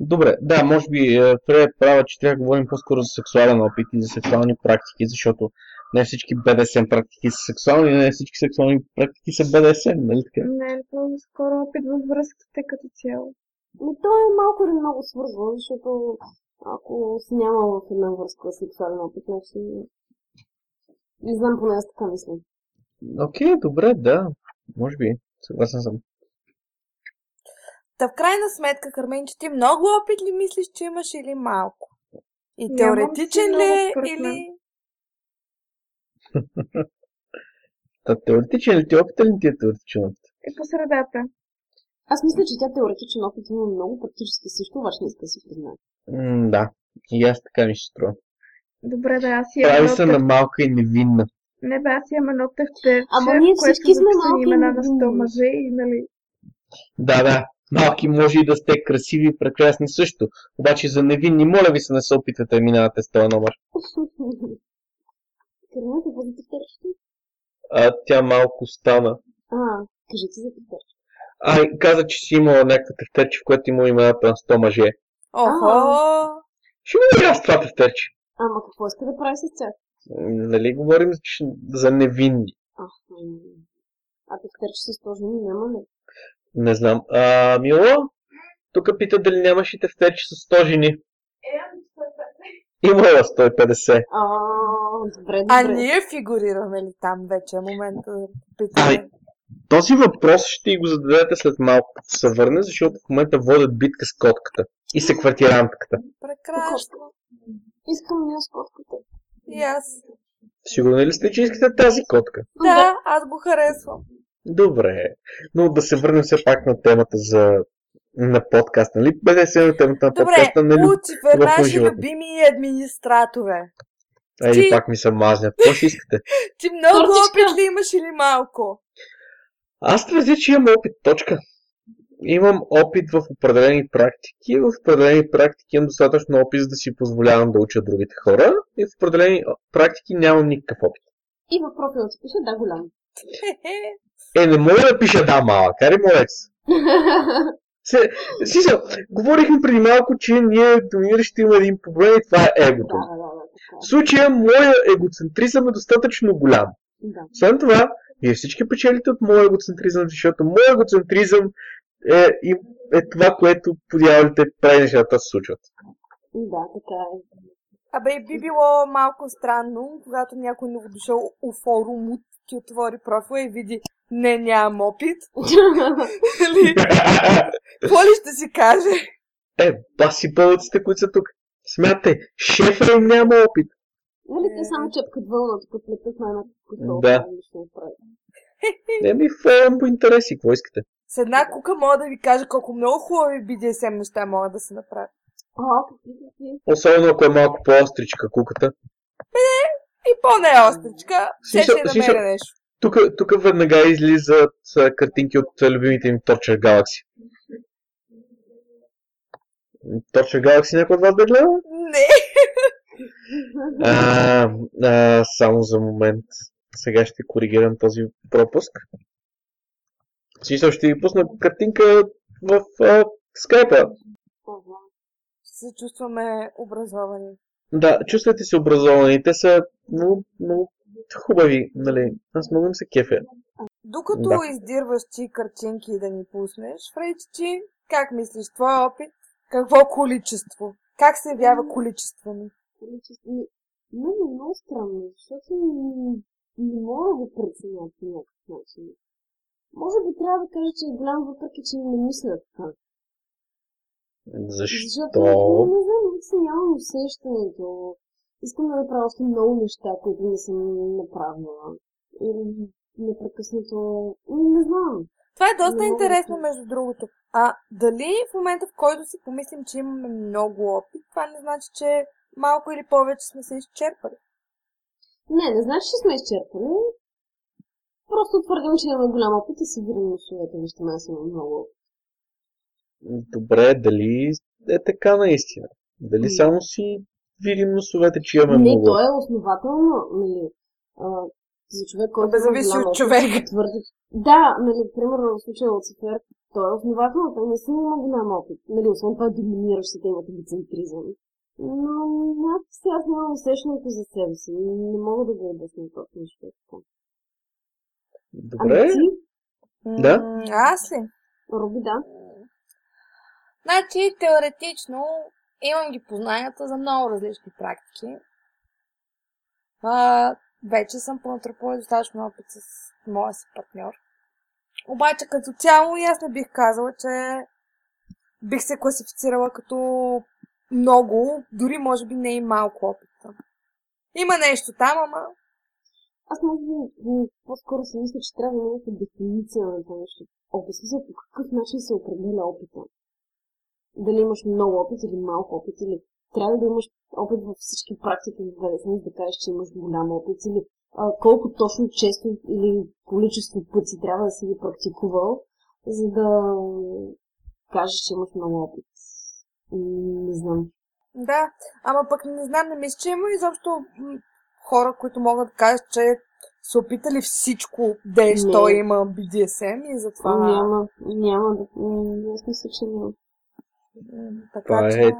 Добре, да, може би е, Фрея е права, че трябва да говорим по-скоро за сексуален опит и за сексуални практики, защото не всички BDSM практики са сексуални, не всички сексуални практики са BDSM, нали така? Не е ли по-скоро опит във връзките като цяло? И то е малко или много свързано, защото ако си нямал в една връзка сексуален опит, значи... Не знам, поне аз така мисля. Окей, добре, да, може би, съгласен съм. Та в крайна сметка, Карменче, ти много опит ли мислиш, че имаш или малко? И Нямам теоретичен ли е или... [laughs] Та теоретичен ли ти опит или не ти е теоретичен опит? Е по средата. Аз мисля, че тя теоретичен опит има много, практически също, обаче не иска да си признае. М, да, и аз така ми се струва. Добре, да, аз имам Прави се на малка и невинна. Не бе, аз имам едно тефтерче, Ама ние всички сме малки и имена на 100 невинни. мъже и нали... Да, да. Малки може и да сте красиви и прекрасни също. Обаче за невинни, моля ви се, не се опитвате да минавате с този номер. [laughs] Кърната, води тефтерчето? А, тя малко стана. А, кажете за тефтерчето. А, каза, че си имала някакво тефтерче, в което има имената на 100 мъже. Охо! Ще го и аз това тефтерче. Ама какво иска да прави с тях? Нали говорим че- за невинни? А, м, а тефтерче с този няма ли? Не знам. А, Мило, тук пита дали нямаш и тефтерче с 100 жени. Имала 150. А, добре, добре. А ние фигурираме ли там вече? Е момента да питаме. Ай. Този въпрос ще го зададете след малко, като се върне, защото в момента водят битка с котката и с квартирантката. Прекрасно. Искам и аз котката. И аз. Сигурни ли сте, че искате тази котка? Да, аз го харесвам. Добре. Но да се върнем все пак на темата за на подкаст, нали? Бъде се на темата на Добре, подкаста, нали? Луцифер, в наши любими администраторе. Айде ти- пак ми се мазнят. Какво ще искате? [laughs] Ти много Тортичка. опит ли имаш или малко? Аз твърдя, че имам опит. Точка. Имам опит в определени практики. В определени практики имам достатъчно опит, за да си позволявам да уча другите хора. И в определени практики нямам никакъв опит. И в профила ти пише да голям. Е, не мога да пиша да малък. Ари, молекс. [laughs] Се, смисъл, говорихме преди малко, че ние доминиращи има един проблем и това е егото. да, да, да, така. В случая, моя егоцентризъм е достатъчно голям. Да. Освен това, вие всички печелите от моя егоцентризъм, защото моя егоцентризъм е, и- е това, което по дяволите прави нещата да се случват. Да, така е. Абе, би било малко странно, когато някой новодошъл у форум ти отвори профила и види не, нямам опит. [laughs] Какво ли ще си каже? е, баси бълъците, които са тук. Смятай, шефа им няма опит. Нали те само чепкат вълна, тук плетат на една косова. Да. Не ми [laughs] форум по интереси, какво искате? С една кука мога да ви кажа колко много хубави BDSM неща могат да се направят. Особено ако е малко по-остричка куката. И по-неостричка, Смисъл- ще намеря нещо. Тук, тук веднага излизат картинки от любимите ми Torture Galaxy. Torture Galaxy някой от вас да гледа? Не. А, а, само за момент. Сега ще коригирам този пропуск. Смисъл ще ви пусна картинка в а, скайпа. Се чувстваме образовани. Да, чувствате се образовани. Те са много, много хубави, нали? Аз много им се кефя. Докато Да. издирваш ти картинки да ни пуснеш, Фрейчи, как мислиш, твой опит? Какво количество? Как се явява? Количество. Ми, Мен е много странно, защото не, не мога да го преценя по някакъв начин. Може би трябва да кажа, че е голям, въпреки че не мисля така. Защото, Защо? не знам, никак си нямам усещането. Искам да направя още много неща, които не съм направила. Или непрекъснато... Ми, Не знам. Това е доста да интересно, кажа. между другото. А дали в момента, в който си помислим, че имаме много опит, това не значи, че малко или повече сме се изчерпали. Не, не значи, че сме изчерпали. Просто твърдим, че имаме голям опит и си вирим носовете, вижте, аз имам много опит. Добре, дали е така наистина? Дали М. само си видим носовете, че имаме Не, много? то е основателно, нали, а, за човек, който Абе, има зависи от човека. да Твърди, да, нали, примерно в случая Луцифер, той е основателно, той наистина има голям опит. Нали, освен това доминиращите имат егоцентризъм. Но някакси аз нямам усещането за себе си. Не мога да го обясня точно, защото е така. Добре, Ами ти, Да. Аз ли? Руби, да. Значи, теоретично имам ги познанията за много различни практики. А, вече съм понатрупала достатъчно опит с моя си партньор. Обаче като цяло и аз не бих казала, че бих се класифицирала като много, дори може би не и малко опит. Има нещо там, ама Аз може би по-скоро си мисля, че трябва да някаква дефиниция на това нещо. Смисъл, по какъв начин се определя опита. Дали имаш много опит или малко опит, или трябва да имаш опит във всички практики в БДСМ, за да кажеш, че имаш голям опит, или а, колко точно често или количество пъти трябва да си ги практикувал, за да кажеш, че имаш много опит. Не знам. Да, ама пък не знам, не мисля, че има изобщо хора, които могат да кажат, че са опитали всичко, де що Не. има BDSM и затова... Няма, няма да... Аз мисля, че няма. Така Това е- че...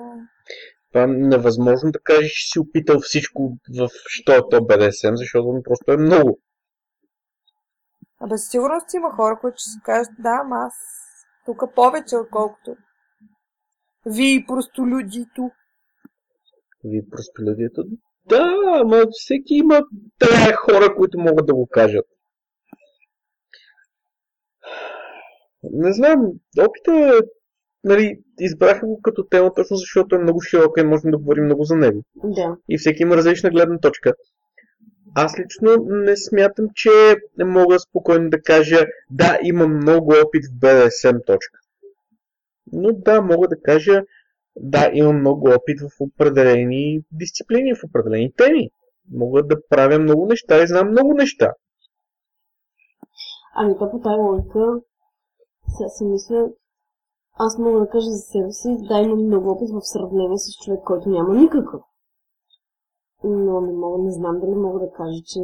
Това е невъзможно да кажеш, че си опитал всичко в що е то BDSM, защото просто е много. Абе, със сигурност има хора, които ще си кажат, да, ама аз тук повече, отколкото вие просто людито. Вие просто людите. Да, ама всеки има тая хора, които могат да го кажат. Не знам, опита е, нали, избраха го като тема точно защото е много широка и можем да говорим много за него. Да. И всеки има различна гледна точка. Аз лично не смятам, че мога спокойно да кажа да, имам много опит в BDSM точка. Но да, мога да кажа да, имам много опит в определени дисциплини, в определени теми. Мога да правя много неща и знам много неща. Ами то по тази логика, си мисля, аз мога да кажа за себе си, да, имам много опит в сравнение с човек, който няма никакъв. Но не мога, не знам дали мога да кажа, че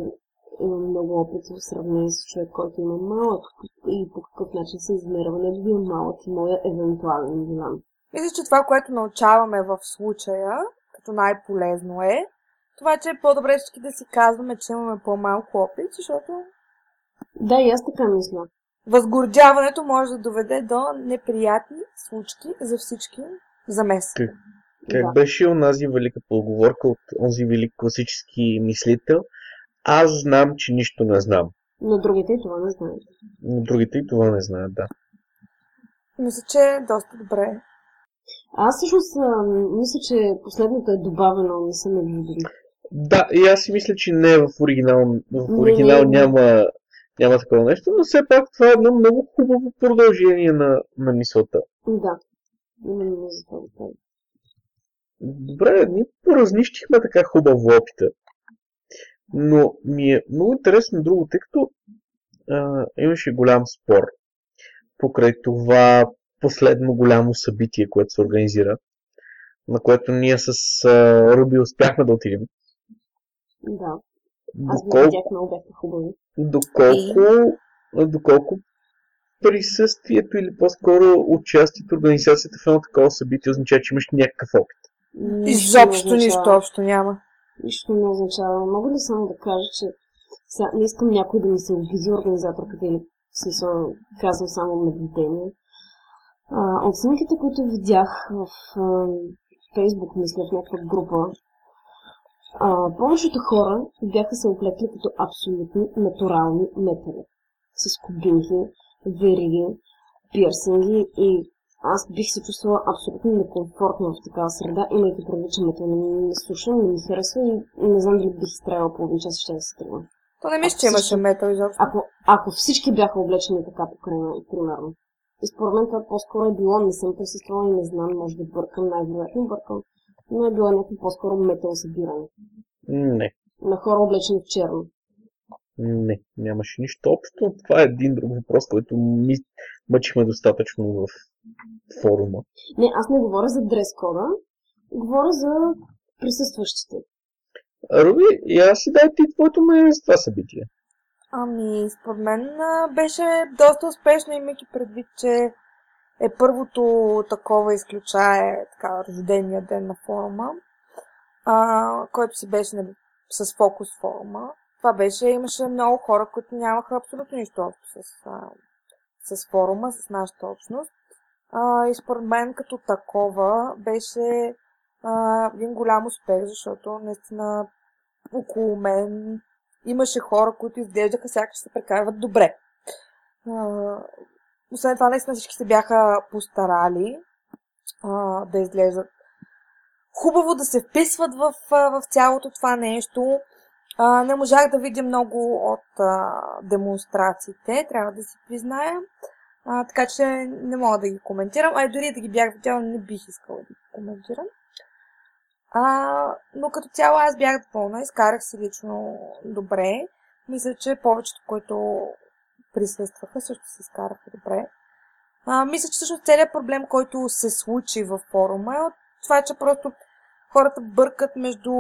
имам много опит в сравнение с човек, който има малък и по какъв начин се измерва неговия малък и моя евентуален, знам. Мисля, че това, което научаваме в случая, като най-полезно е, това, че е по-добре всички да си казваме, че имаме по-малко опит, защото Да, и аз така мисля. Възгордяването може да доведе до неприятни случки за всички за месец. Как Да. беше онази велика поговорка от онзи велик класически мислител? Аз знам, че нищо не знам. Но другите и това не знаят. Но другите и това не знаят, да. Мисля, че е доста добре. Аз всъщност мисля, че последното е добавено, не съм е. Да, и аз си мисля, че не е в оригинал. В Не, оригинал не, не. няма, няма такова нещо, но все пак това е едно много хубаво продължение на, на мисълта. Да. Именно за това го. Добре, ние поразнищихме така хубаво опита. Но ми е много интересно друго, тъй като а, имаше голям спор покрай това последно голямо събитие, което се организира, на което ние с а, Руби успяхме да отидем. Да. Аз ги Доколко, видях, много бяха хубави. Доколко, доколко присъствието или по-скоро участието в организацията в едно такова събитие означава, че имаш някакъв опит. Изобщо нищо общо няма. Нищо не означава. Мога ли само да кажа, че сега, не искам някой да ми се обиди организаторката или в смисъл казвам само наблюдение. Снимките, които видях в а, Фейсбук, мисля, в някаква група, а, повечето хора бяха се оплекли като абсолютно натурални метали. С кубинки, вериги, пирсинги и аз бих се чувствала абсолютно некомфортно в такава среда, имайки предвид, че метал не ми слушам, не ми харесва и не знам дали бих изтраяла половин час и ще да се тръгна. То не мисля, че имаше всички- метал изобщо. Ако, ако всички бяха облечени така примерно. И според мен това по-скоро е било, не съм присъствала и не знам, може да бъркам, най-вероятно бъркам, но е било някакво по-скоро метал събиране. Не. На хора облечени в черно. Не, нямаше нищо общо. Това е един друг въпрос, който ми мъчихме достатъчно в форума. Не, аз не говоря за дрес-кода, говоря за присъстващите. Руби, и аз си дай ти твоето мнение за това събитие. Ами, според мен беше доста успешно, имайки предвид, че е първото такова изключая така, рождения ден на форума, а, който си беше нали, с фокус форума. Това беше, имаше много хора, които нямаха абсолютно нищо общо с, а, с форума, с нашата общност. А, и според мен като такова беше а, един голям успех, защото наистина около мен имаше хора, които изглеждаха сякаш се прекарват добре. А, освен това, наистина всички се бяха постарали а, да изглеждат хубаво, да се вписват в, в цялото това нещо. А, не можах да видя много от а, демонстрациите, трябва да си призная. А, така че не мога да ги коментирам. А и дори да ги бях видяла, не бих искала да ги коментирам. А, но като цяло аз бях доволна, изкарах си лично добре. Мисля, че повечето, които присъстваха, също се изкараха добре. А, мисля, че всъщност целият проблем, който се случи във форума е от това, че просто хората бъркат между...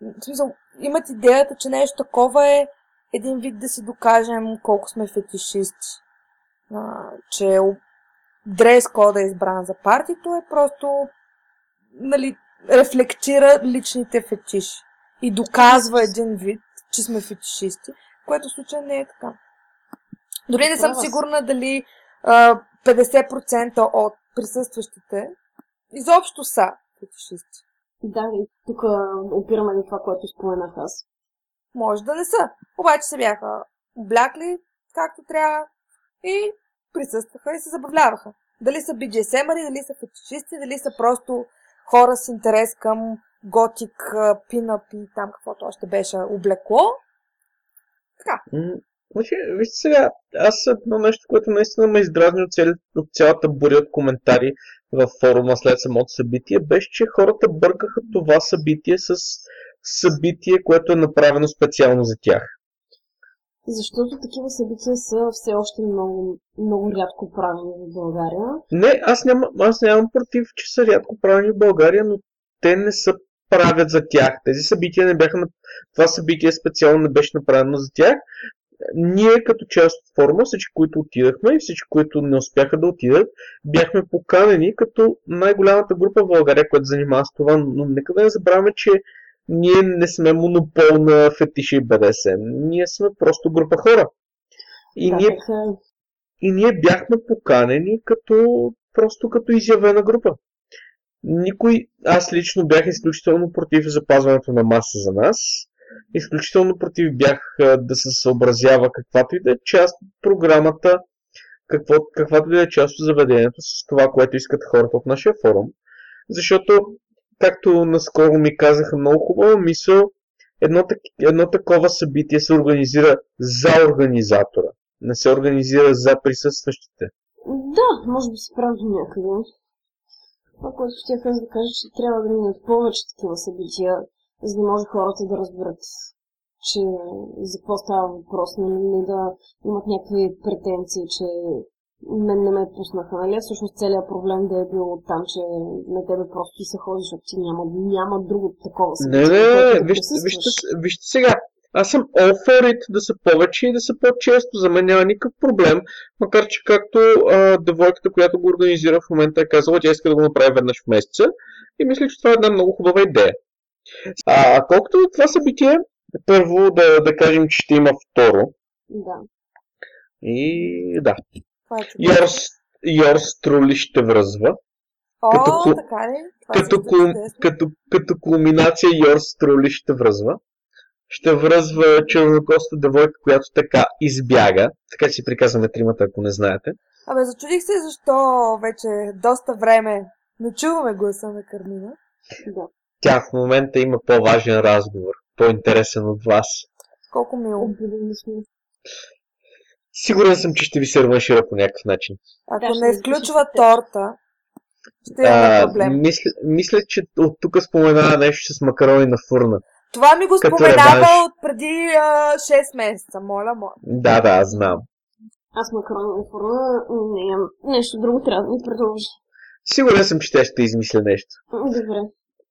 В смисъл, имат идеята, че нещо такова е един вид да си докажем колко сме фетишисти. А, че дрес кода е избран за партито е просто нали, рефлектира личните фетиши и доказва един вид, че сме фетишисти, което в случая не е така. Дори не съм сигурна дали а, 50% от присъстващите изобщо са фетишисти. Да, и тук опираме до това, което споменах аз. Може да не са. Обаче се бяха облякли както трябва и присъстваха и се забавляваха. Дали са BDSM-ари, дали са фетишисти, дали са просто хора с интерес към готик, а, пинъп и там каквото още беше облекло. Така. Значи, вижте сега, аз едно нещо, което наистина ме издразни от, цели, от цялата буря от коментари във форума след самото събитие, беше, че хората бъркаха това събитие с събитие, което е направено специално за тях. Защото такива събития са все още много, много рядко правени в България. Не, аз, няма, аз нямам против, че са рядко правени в България, но те не са правят за тях. Тези събития не бяха, на- това събитие специално не беше направено за тях. Ние като част от форума, всички, които отидахме и всички, които не успяха да отидат, бяхме поканени като най-голямата група в България, която занимава с това, но нека да не забравяме, че ние не сме монопол на фетиши и БДСМ. Ние сме просто група хора. И да, ние бяха и ние бяхме поканени като просто като изявена група. Никой, аз лично бях изключително против запазването на маса за нас. Изключително против бях да се съобразява каквато и да е част от програмата, какво, каквато и да е част от заведението с това, което искат хората от нашия форум. Защото, както наскоро ми казаха много хубава мисъл, едно, едно такова събитие се организира за организатора не се организира за присъстващите. Да, може би се прави някъде. Това, което ще да кажа, че трябва да минат повече такива събития, за да може хората да разберат, че за какво става въпрос, не, не да имат някакви претенции, че мен не ме пуснаха, нали? Всъщност целият проблем да е бил там, че на тебе просто ти се ходи, защото ти няма, няма друго такова Не, събитие, не, не, да вижте, вижте, вижте сега. Аз съм all for it да са повече и да са по-често. За мен няма никакъв проблем. Макар, че както а, девойката, която го организира в момента е казала, тя иска да го направи веднъж в месеца. И мисля, че това е една много хубава идея. А колкото до това събитие, първо да, да кажем, че ще има второ. Да. И да. Е. Yours, yours truly ще връзва. О, като така ли? Това като, кул, като, като кулминация Yours Truly ще връзва. Ще връзва чернокоста девойка, която така избяга. Така си приказваме тримата, ако не знаете. Абе, зачудих се защо вече доста време не чуваме гласа на Кармина. Да. Тя в момента има по-важен разговор, по-интересен от вас. Колко мило. Обидени сме. Сигурен съм, че ще ви се реваншира по някакъв начин. Ако Да, не изключва торта, ще имаме А, проблем. мисля, мисля, че от тук споменава нещо с макарони на фурна. Това ми го като споменава реванш. от преди а, 6 месеца. Моля, моля. Да, да, аз знам. Аз макарони на фурна не имам. Нещо друго трябва да ми предложи. Сигурен съм, че тя ще измисля нещо. Добре.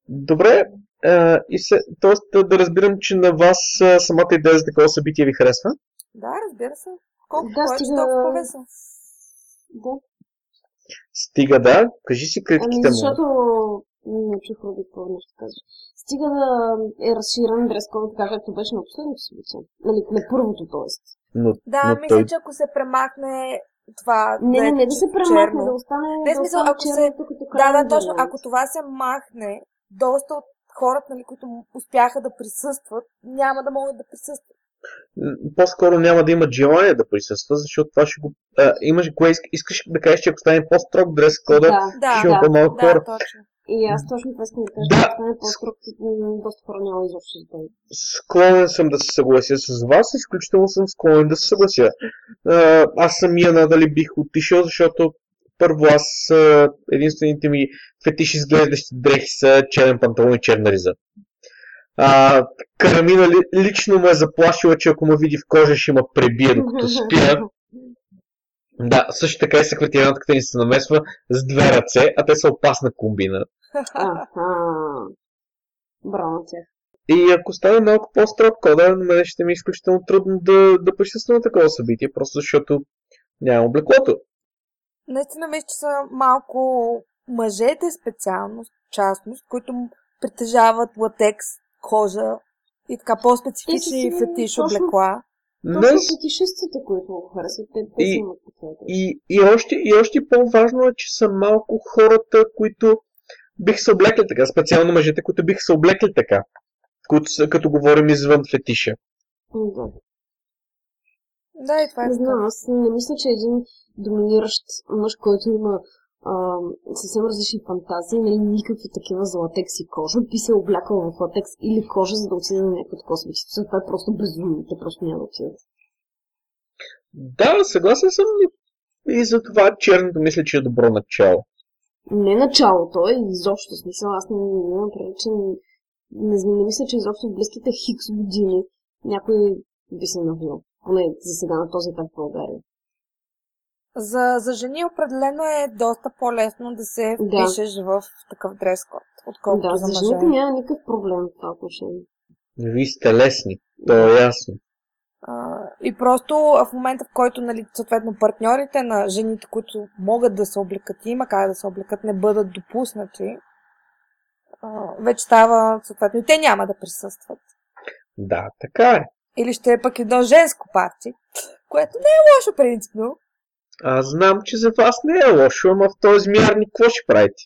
Добре, а, и се, т.е. Да, да разбирам, че на вас а, самата идея за такова събитие ви харесва. Да, разбира се. Колко Да, повече, стига- толкова по-весело. Да. Стига да, кажи си Ами критиките му. защото не чух какво нещо казва. Стига да е разширен дрес код, така както беше на последното събитие. Нали, на първото, т.е. Но, Да, но мисля, той... че ако се премахне това... Не, не, не да се премахне, черно. да остане, Не, да смисъл, ако се- Да, да, точно. Ако това се махне, доста от хората, нали, които успяха да присъстват, няма да могат да присъстват. По-скоро няма да имат желание да присъства, защото това ще го... А, имаш, кое иск- искаш да кажеш, че ако стане по-строг дрес кода, Да, Да, ще има да, по-малко да, хора. точно. и аз точно това искам да кажа. Да. Да. Стане по-строг, доста хора няма изобщо за това. Склонен съм да се съглася с вас, изключително съм склонен да се съглася. А, аз самия надали бих отишъл, защото първо аз единствените ми фетиши изглеждащи дрехи са черен панталон и черна риза. А, Карамина ли, лично ме е заплашила, че ако ме види в кожа, ще ме пребие докато спя. [laughs] Да, също така и секретариатката ни се намесва с две ръце, а те са опасна комбина. Браво тях. И ако стане малко по-строг кода, на мен ще ми е изключително трудно да, да присъствам на такова събитие, просто защото нямам облеклото. Наистина мисля, че са малко мъжете специално, частност, които притежават латекс, кожа и така по-специфични Те си фетиш точно- облекла. Не, са фетишистите, които го харесват. Те, те И- имат и, и, още, и още по-важно е, че са малко хората, които бих се облекли така, специално мъжете, които бих се облекли така, които като говорим извън фетиша. Да. Да, и това е Не знам, аз не мисля, че един доминиращ мъж, който има а, съвсем различни фантазии, нали, никакви такива за латекс и кожа, би се облякал в латекс или кожа, за да отиде на някакво такова събитие. Това е просто безумно. Те просто няма да отидат. Да, съгласен съм и- за това черното мисля, че е добро начало. Не началото, е изобщо смисъл. Аз не имам предвид, че не, не, не мисля, че изобщо в близките хикс години някой би се навил. Поне за сега на този етап в България. За, за жени определено е доста по-лесно да се Да. впишеш в такъв дрес-код, отколкото да, за за жените няма никакъв проблем в това отношение. Вие сте лесни, то е ясно. А, и просто в момента, в който, нали, съответно, партньорите на жените, които могат да се облекат и има как да се облекат, не бъдат допуснати, а, вече става, съответно, и те няма да присъстват. Да, така е. Или ще е пък едно женско парти, което не е лошо принципно. Аз знам, че за вас не е лошо, ама в този мярник какво ще правите?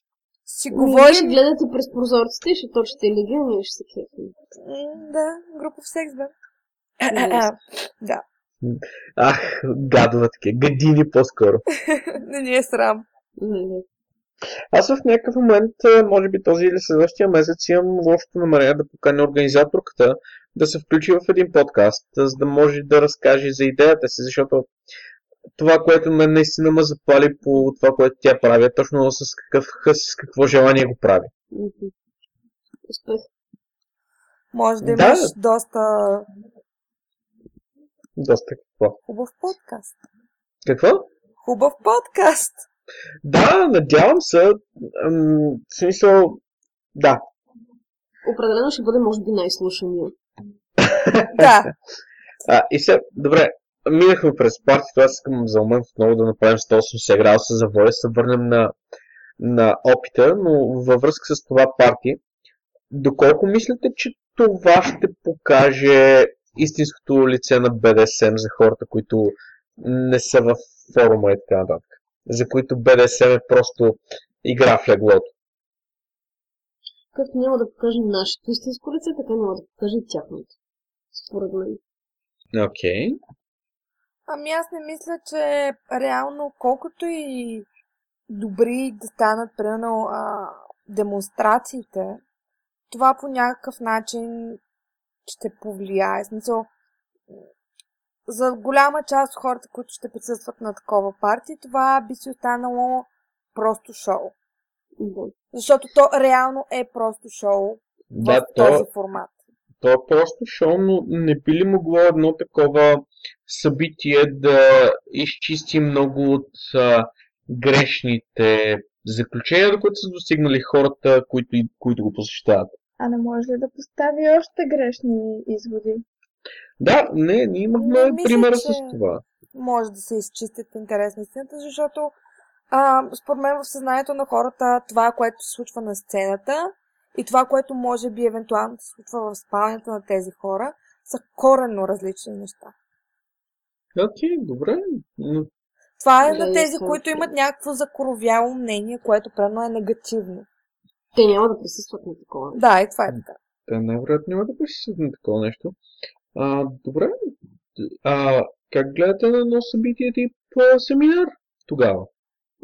Си Говорим... говорим... Ще гледате през прозорците и ще точите лиги, а ние ще се кефим. Да, групов секс, бе. Yes. да, Ах, гадова такива, гадини по-скоро. [laughs] не ни е срам. Аз в някакъв момент, може би този или следващия месец, имам лошото намерение да поканя организаторката да се включи в един подкаст, за да може да разкаже за идеята си, защото това, което мен наистина ме запали по това, което тя прави, е точно с, какъв, с какво желание го прави. Успех. Може да Да. имаш доста Доста какво. хубав подкаст. Какво? Хубав подкаст. Да, надявам се. Ам, в смисъл, да. Определено ще бъде, може би, най-слушания. [laughs] Да. А, и сега, добре, минахме през партито, аз искам за момент отново да направим 180 градуса за воля, се върнем на, на опита, но във връзка с това парти, доколко мислите, че това ще покаже истинското лице на БДСМ за хората, които не са в форума и така нататък? За които БДСМ е просто игра в леглото. Както няма да покаже нашето истинско лице, така няма да покаже и тяхното. Според мен. Окей. Ами аз не мисля, че реално колкото и добри да станат, примерно, а, демонстрациите, това по някакъв начин ще повлияе. Смисъл, за голяма част от хората, които ще присъстват на такова парти, това би си останало просто шоу. Да. Защото то реално е просто шоу Да, в то, този формат. То е просто шоу, но не би ли могло едно такова събитие да изчисти много от а, грешните заключения, до които са достигнали хората, които, които го посещават? А не може ли да постави още грешни изводи? Да, не, ние имахме Не, мисля, примера че- с това. може да се изчистят интерес на истината, защото а, според мен в съзнанието на хората това, което се случва на сцената и това, което може би евентуално се случва в спалнята на тези хора, са коренно различни неща. Окей, добре. Но, Това е Да, на тези, съм- които имат някакво закоровяло мнение, което прено е негативно. Те няма да присъстват на такова. Да, и това е така. те най-вероятно няма да присъстват на такова нещо. А, добре. А, как гледате на едно събитие тип а, семинар тогава?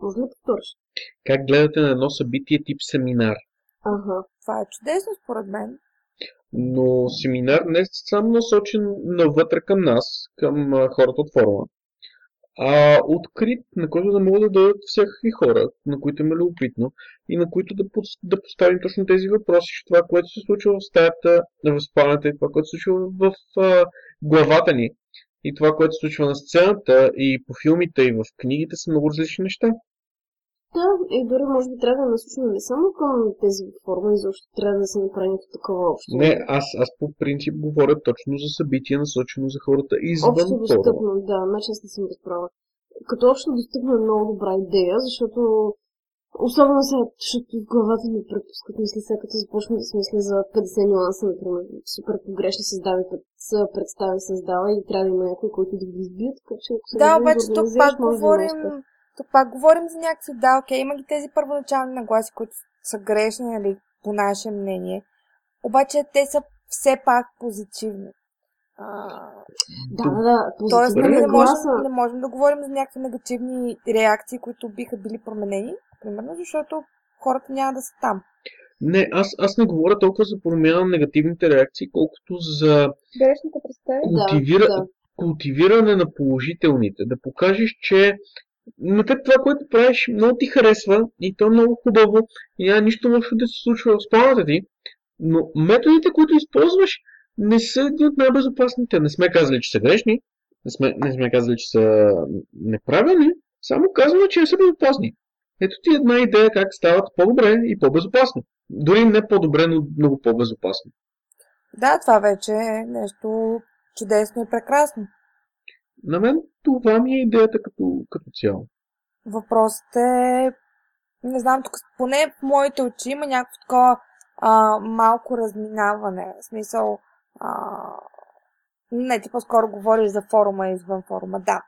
Може ли повториш? Как гледате на едно събитие тип семинар? Ага. Това е чудесно според мен. Но семинар не е само насочен навътре към нас, към а, хората от форума, а открит, на който да могат да дойдат всякакви хора, на които им е любопитно и на които да, под- да поставим точно тези въпроси, че това, което се случва в стаята, в спалнята и това, което се случва в а, главата ни и това, което се случва на сцената и по филмите и в книгите са много различни неща. Да, и дори може би трябва да насочим не само към тези форми, защото трябва да се направи някакво такова общо. Не, аз, аз по принцип говоря точно за събитие, насочено за хората извън Общо достъпно, да, значи аз не съм разправа. Като общо достъпно е много добра идея, защото особено сега, защото в главата ми препускат мисли, сега като започна да смисля за 50 нюанса, например, супер погрешни създави, са представи създава и трябва да има някой, който да ги избие, така че ако се Да, обаче тук пак може да има говорим. Тук пак говорим за някакви, да, окей, има ги тези първоначални нагласи, които са грешни, нали, по наше мнение. Обаче те са все пак позитивни. А, Да, да, да, тоест, нали, не, можем, не можем да говорим за някакви негативни реакции, които биха били променени, примерно, защото хората няма да са там. Не, аз, аз не говоря толкова за промяна на негативните реакции, колкото за представи. култивира... да. култивиране на положителните. Да покажеш, че на теб това, което правиш, много ти харесва и то е много хубаво и няма нищо лошо да се случва в спалната ти, но методите, които използваш, не са едни от най-безопасните. Не сме казали, че са грешни, не сме, не сме казали, че са неправилни, само казваме, че не са безопасни. Ето ти една идея как стават по-добре и по-безопасно. Дори не по-добре, но много по-безопасно. Да, това вече е нещо чудесно и прекрасно. На мен това ми е идеята като, като цяло. Въпросът е, не знам, тук поне в моите очи има някакво такова а, малко разминаване. В смисъл, а, не, ти по-скоро говориш за форума извън форума. Да.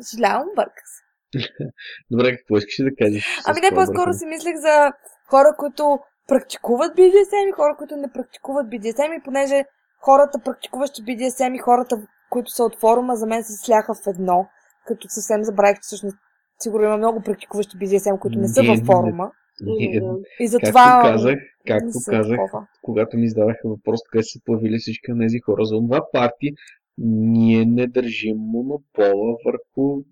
Съжалявам, бърка се. [laughs] Добре, какво искаш да кажеш? Ами не, по-скоро си мислех за хора, които практикуват BDSM и хора, които не практикуват BDSM и понеже хората, практикуващи BDSM и хората, които са от форума, за мен се сляха в едно, като съвсем забравих, че всъщност сигурно има много практикуващи BDSM, които не са във форума. И както затова казах, не както казах, такова. когато ми задаваха въпрос, къде са се появили всички тези хора за това парти, ние не държим монопола върху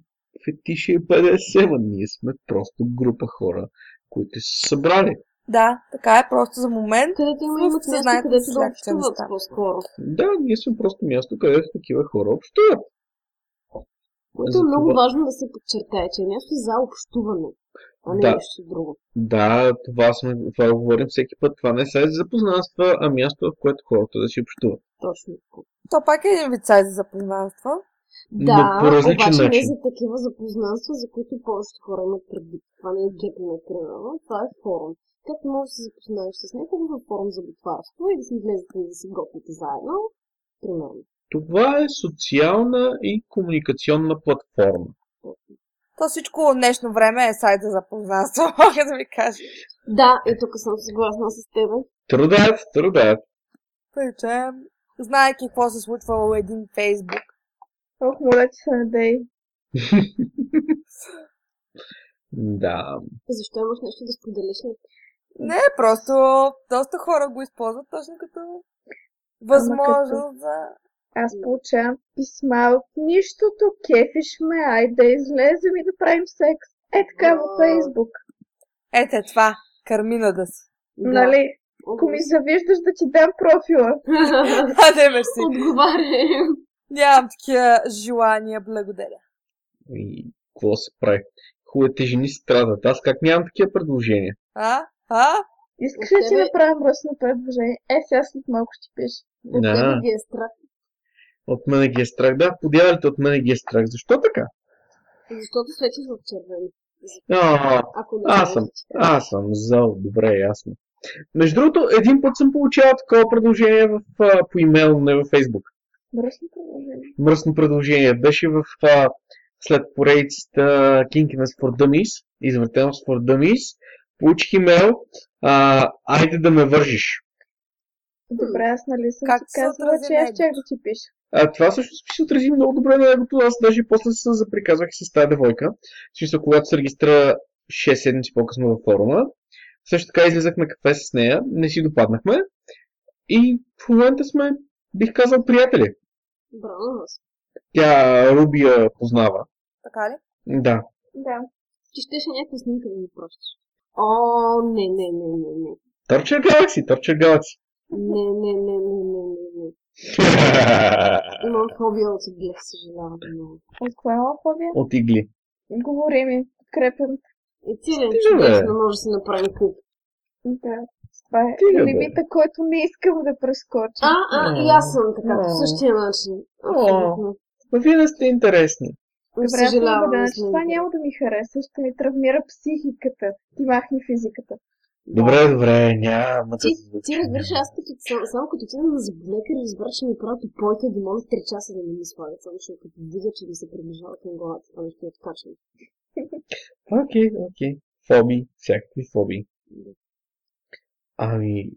фетиши и БДСМ. Ние сме просто група хора, които са събрали. Да, така е, просто за момент. Където има имат съзнанието където си да общуват по-скоро. Да, ние сме просто място, където такива хора общуват. Което За е много това- важно да се подчертае, че е място за общуване, а не Да. нещо друго. Да, това, сме, това го говорим всеки път. Това не е сайт за запознанства, а място, в което хората да си общуват. Точно. То пак е един вид сайт за запознанство. Но Да, по различен обаче начин. не за такива запознанства, за които повечето хора имат предвид. Това не е гепине, примерно. Това е форум. Как можеш да се запознаеш с някого във форум за готварство и да си излезете и да си готвите заедно? Примерно. Това е социална и комуникационна платформа. То всичко в днешно време е сайт за запознанство, [laughs] мога да ви кажа. Да, и тук съм съгласна с теб. True that. Тъй, че, знаеки какво се случва в един Фейсбук, Ох, ти се, не дей. Да. Защо имаш нещо да споделиш ли? Не, просто доста хора го използват точно като възможност за... Аз получавам писма от нищото, кефиш ме, ай да излезем и да правим секс. Е така във. Фейсбук. Ете това, Кармина да си. Нали? Ако ми завиждаш да ти дам профила. [laughs] А, не, мерси. Отговаряй. Нямам такива желания, благодаря. И какво се прави? Хубавите жени страдат. Аз как нямам такива предложения? А? А? Искаш ли ти тебе- направя мръсно предложение? Е, сега след малко ще пише. От Да. тебе ги е страх. От мене ги е страх. Да, подявалите от мене ги е страх. Защо така? Защото светиш в червено. Аз съм. Аз съм зъл. Добре, ясно. Между другото, един път съм получавал такова предложение в, по имейл, не във Фейсбук. Мръсно предложение. Мръсно предложение. Беше в а, след поредицата Kinkiness for Dummies, извъртеност for Dummies. Получих имейл. А, айде да ме вържиш. Добре, аз нали съм Как се казала, че аз чак да ти пиша. А, това всъщност ми се отрази много добре на егото. Аз даже после се заприказвах с тази девойка. В смисъл, когато се регистрира 6 седмици по-късно във форума. Също така излизах на кафе с нея, не си допаднахме. И в момента сме, бих казал, приятели. Браво вас. Тя Рубия познава. Така ли? Да. Да. Ти щеше някаква снимка да ми пращаш. О, не, не, не, не, не. Torture Galaxy, Torture Galaxy. Не, не, не, не, не, не, не. [laughs] Имам фобия от иглех, съжалявам много. От коя фобия? От игли. Говори ми, подкрепям. И човек не може да си направи куп. Да. Това е Стига, бе. лимита, който не искам да прескоча. А, а, и аз съм така, по същия начин. Абсолютно. Ма вие не сте интересни. Добре, Съжалявам. не че това няма да ми хареса, ще ми травмира психиката. Ти махни физиката. Добре, добре, няма да Ти, се ти разбираш, аз като, само, само като отида на зъболекар и разбра, че ми правят опойка да може 3 часа да не ми слагат, само защото като видя, че ми се приближава към главата, това нещо е откачвам. Окей, окей. Фобии, всякакви фобии. Ами,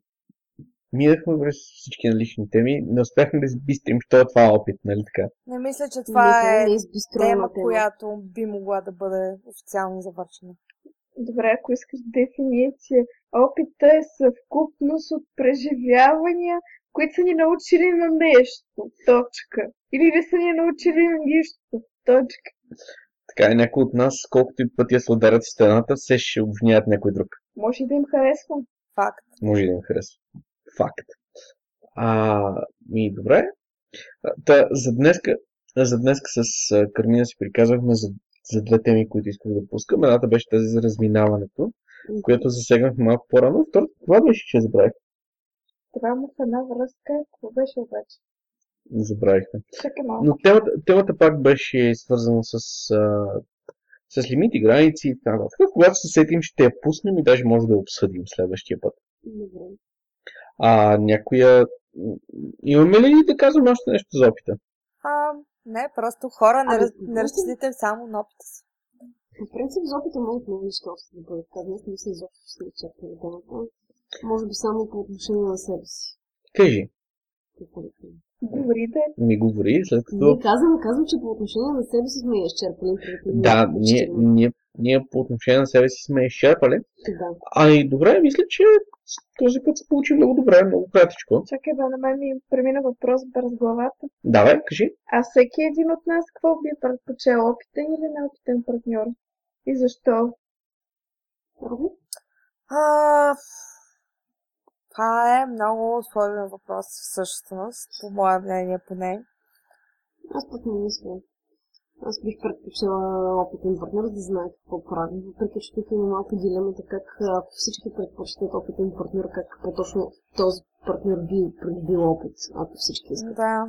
минахме през всички налични теми, не успяхме да избистрим, що е това опит, нали така? Не мисля, че това не, е не тема, тема. която би могла да бъде официално завършена. Добре, ако искаш дефиниция, опита е съвкупност от преживявания, които са ни научили на нещо. Точка. Или не са ни научили на нищо. Точка. Така е, някой от нас, колкото и пъти я се ударят в стената, все ще обвиняват някой друг. Може и да им харесва. Факт. Може и да им харесва. Факт. А, ми, добре. Та, за днеска, за днеска с Кармина си приказахме за, за две теми, които исках да пускам. Едната беше тази за разминаването, която засегнахме малко по-рано. Втората, това беше, че забравих. Това му в една връзка. Какво беше обаче? Забравихме. Но темата, темата пак беше свързана с, а, с лимити, граници и така нататък. Когато се сетим, ще я пуснем и даже може да я обсъдим следващия път. Добре. А някоя... Имаме ли да казвам още нещо за опита? А, не, просто хора, не, раз, не разчитайте само на опита си. По принцип, за опита могат много неща още да бъдат казани. Аз не мисля изобщо, сме изчерпали темата. Може би само по отношение на себе си. Кажи. Какво да кажа? Говори да е. Ми говори, след като... Не казвам, казвам, че по отношение на себе си сме я изчерпали. Да, ние, ние, ние по отношение на себе си сме изчерпали. Да. Ами добре, мисля, че този път се получи много добре, много кратичко. Чакай, бе, на мен ми премина въпрос през главата. Давай, кажи. А всеки един от нас какво би предпочел? Опитен или неопитен партньор? И защо? А, това е много сложен въпрос всъщност, по мое мнение поне. Аз пък не мисля. Аз бих предпочела опитен партньор да знае какво прави. Въпреки, че тук има малко дилемата как ако всички предпочитат опитен партньор, как по-точно този партньор би придобил опит, ако всички искат. Да.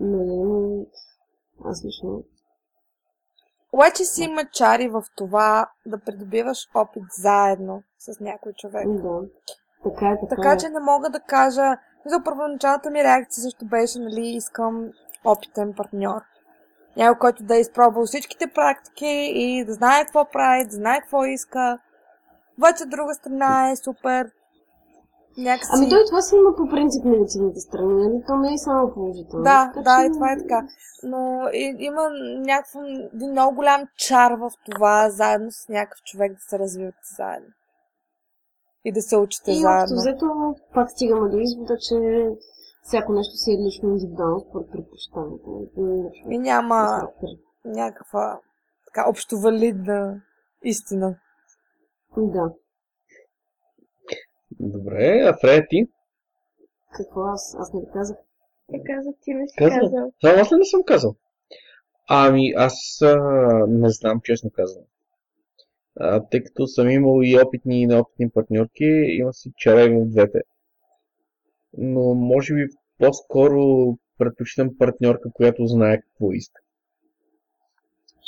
Нали, но аз лично Обаче си има чари в това да придобиваш опит заедно с някой човек. да. Така така, Така че не мога да кажа. За първоначалната ми реакция също беше, нали, искам опитен партньор. Някой, който да е изпробвал всичките практики и да знае какво прави, да знае какво иска. Обаче от друга страна е супер. Някакси... Ами той това си има по принцип негативните страни, нали? То не е само положително. Да, Така да, че- и това е така. Но и, има някакъв много голям чар в това заедно с някакъв човек да се развивате заедно. И да се учите И общо заедно. взето пак стигаме до извода, че всяко нещо си е лично индивидуално според предпочитанието. Лично. И няма някаква така общовалидна истина. Да. Добре, а Фрея ти? Какво аз? Аз не ви казах. Ти каза, ти не си Казал. казал. Само аз ли не съм казал? Ами, аз а, не знам, честно казвам. А, тъй като съм имал и опитни и неопитни партньорки, има си чара в двете. Но може би по-скоро предпочитам партньорка, която знае какво иска.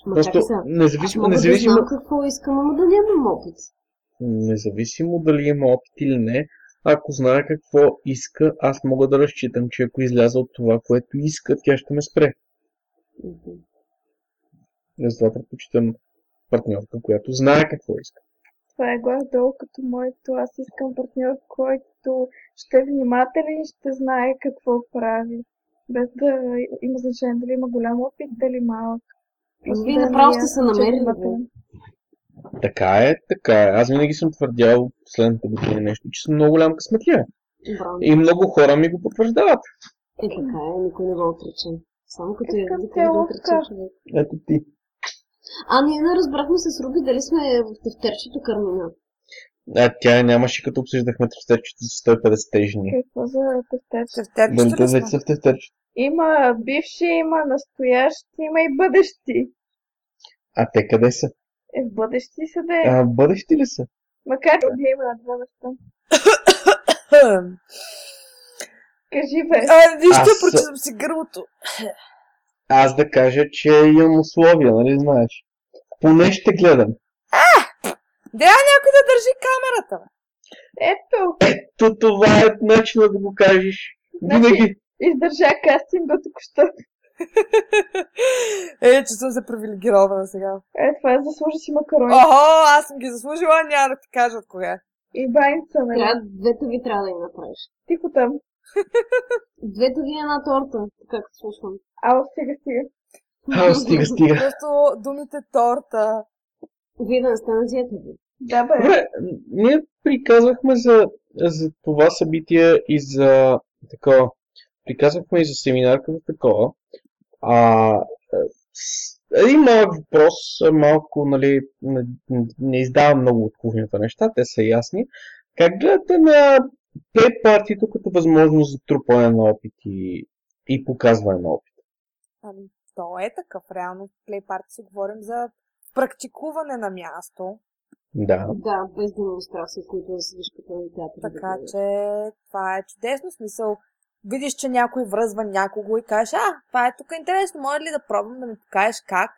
Ма Просто сега. Аз независимо, независимо, да знам какво искам, ама да нямам опит. независимо дали има опит или не, ако знае какво иска, аз мога да разчитам, че ако изляза от това, което иска, тя ще ме спре. Мгм. Затова предпочитам партньорка, която знае какво иска. Това е горе-долу като моето. Аз искам партньор, който ще е внимателен и ще знае какво прави. Без да има значение дали има голям опит, дали малък. Просто Вие да е направо сте се е намерили. Така е, така е. Аз винаги съм твърдял последната година нещо, че съм много голям късметлия. Браво. И много хора ми го потвърждават. Е, така е, никой не го отрече. Само като видите, да цяло отрече така. човек. Ето ти. А, ние не разбрахме с Руби дали сме в тефтерчето Кармина. А тя нямаше като обсъждахме тефтерчето с 150 жени. Какво за тефтерче? Тефтерчето Дали те ли вече сме? са в тефтерчето? Има бивши, има настоящи, има и бъдещи. А те къде са? Е, в бъдещи са да е. А, бъдещи ли са? Макар да има на два неща. [coughs] Кажи бе. А, нищо, Аз- прочитам си гърлото. Аз да кажа, че имам условия, нали знаеш? Поне ще гледам. Дея някой да държи камерата. бе. Ето, То това е начинът да го кажеш. Винаги. издържа кастинга току-що. Е, че съм се привилегирована сега. Е, това е заслужи си макарони. Охо, аз съм ги заслужила, няма да ти кажа от кога. И баница, нали? Трябва, двете ви трябва да ги направиш. Тихо там. Двете ви е една торта, така като слушам. Ало, стига, стига. А, стига, стига. Просто думите торта. Вие да не сте на диета ви. Да, бе. Добре, ние приказвахме за, за това събитие и за такова. Приказвахме и за семинар като такова. А, е, един малък въпрос, малко, нали, не, не издавам много от кухнята неща, те са ясни. Как гледате на плей партито като възможност за трупане на опит и, и показване на опит? Ами, то е такъв. Реално в плей парти си говорим за практикуване на място. Да. Да, без демонстрации, които да седиш като на театър. Така че това е чудесно смисъл. Видиш, че някой връзва някого и кажеш, а, това е тук интересно, може ли да пробвам да ми покажеш как?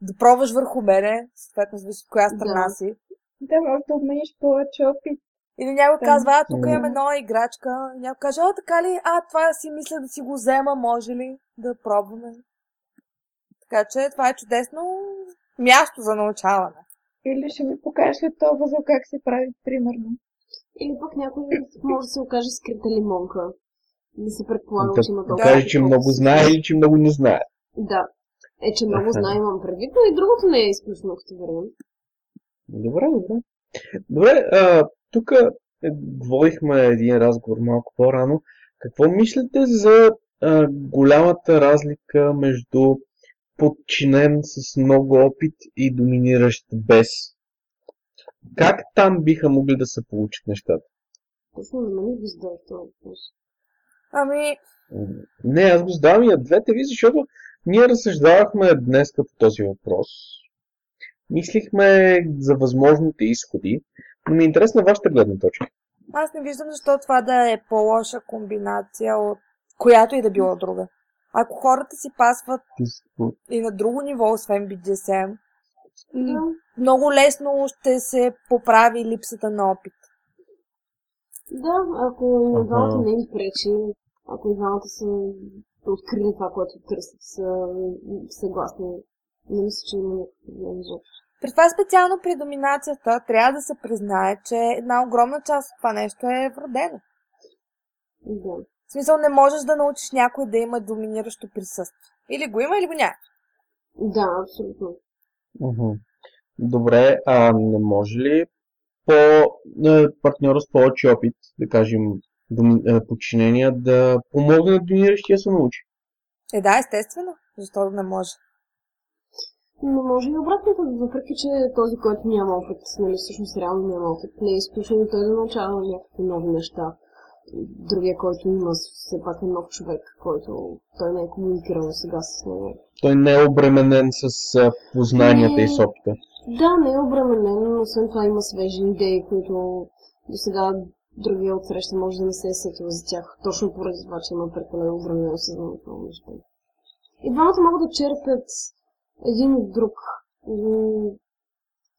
Да пробваш върху мене, съответно зависи от коя страна Да. си. Да, може да обмениш повече опит. Или някой Да. казва, а, тук имаме нова играчка. И някой каже, о, така ли? А, това си мисля да си го взема, може ли да пробваме? Така че това е чудесно място за научаване. Или ще ми покажеш ли това възел как се прави, примерно. Или пък някой може да се окаже скрита лимонка. Да се предполага, Да че има да толкова. каже, че много знае или че много не знае. Да. Е, че много знае, имам предвид, но и другото не е изключено като вариант. Добре, добре. Добре, тук е, говорихме един разговор малко по-рано. Какво мислите за а, голямата разлика между подчинен с много опит и доминиращ без? Как там биха могли да се получат нещата? Точно за мен го задавах този въпрос. Ами, Не, аз го задавам и на двете ви, защото ние разсъждавахме днес по този въпрос. Мислихме за възможните изходи, но ми е интересна вашата гледна точка. аз не виждам защо това да е по-лоша комбинация от която и да било друга. Ако хората си пасват и на друго ниво, освен BDSM, много лесно ще се поправи липсата на опит. Да, ако двамата не им пречи, ако и двамата са открили това, което търсят, са съгласни, не мисля, че има някакъв проблем изобщо. При това специално при доминацията трябва да се признае, че една огромна част от това нещо е вродено. Да. В смисъл не можеш да научиш някой да има доминиращо присъствие. Или го има, или го няма. Да, абсолютно. Добре, а не може ли по е, партньора с повече опит, да кажем, доми, е, подчинения, да помогне на доминиращия се научи? Е, да, естествено. Защо да не може? Но може и обратното, въпреки че този, който няма опит, нали, всъщност реално няма опит, не е изключено той да научава някакви нови неща. Другия, който има, все пак е нов човек, който той не е комуникирал сега с него. Той не е обременен с познанията и с опита. Да, не е обременен, но освен това има свежи идеи, които до сега другия от среща може да не се е сетил за тях, точно поради това, че има прекалено обременено съзнание в много неща. И двамата могат да черпят един от друг,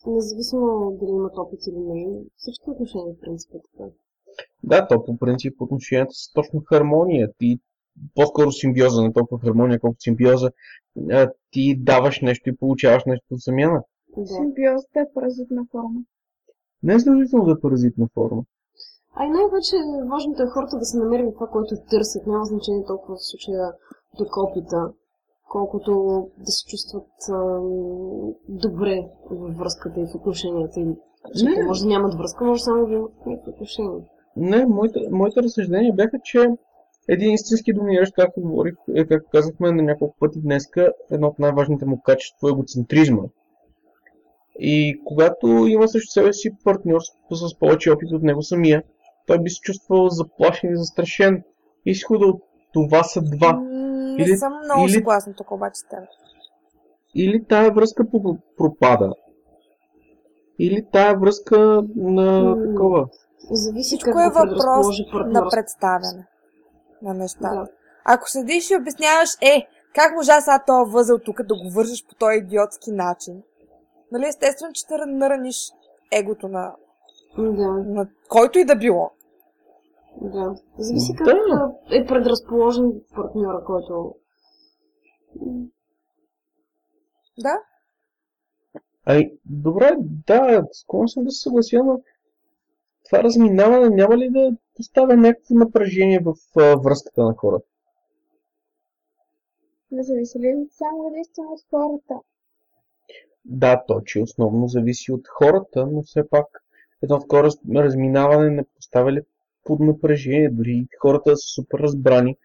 независимо дали имат опит или не. Всички отношения, в принцип, е така. Да, то по принцип отношенията са точно хармония. Ти по-скоро симбиоза, не толкова хармония, колкото симбиоза. А, ти даваш нещо и получаваш нещо в замяна. Да. Симбиозата е паразитна форма. Не е задължително да е паразитна форма. А и най-вече важното е хората да се намерят това, което търсят. Няма значение толкова в случая тук опита, колкото да се чувстват ам, добре във връзката и в отношенията им. Защото може да нямат връзка, може само да имат някакви отношения. Не, моите, моите разсъждения бяха, че един истински доминиращ, както говорих, е, както казахме на няколко пъти днеска, едно от най-важните му качества е егоцентризма. И когато има срещу себе си партньор с, повече опит от него самия, той би се чувствал заплашен и застрашен. Изхода от това са два. Не Или- съм много или- съгласна тук обаче с теб. Или тая връзка пропада, или тая връзка на такова. Зависи Всичко как е въпрос на представяне на нещата. Да. Ако седиш и обясняваш, е, как можа сега този възел тук да го вържеш по този идиотски начин? Нали, естествено, че ще нараниш егото на, Да, на който и да било. да. Зависи как Да. е предразположен партньора, който... Да? Ай, добре, да, склонен съм да се съглася, но това разминаване няма ли да поставя някакво напрежение в а, връзката на хората? Не зависи ли само единствено от хората? Да, то, че основно зависи от хората, но все пак едно такова раз- разминаване не поставя ли под напрежение, дори хората са супер разбрани.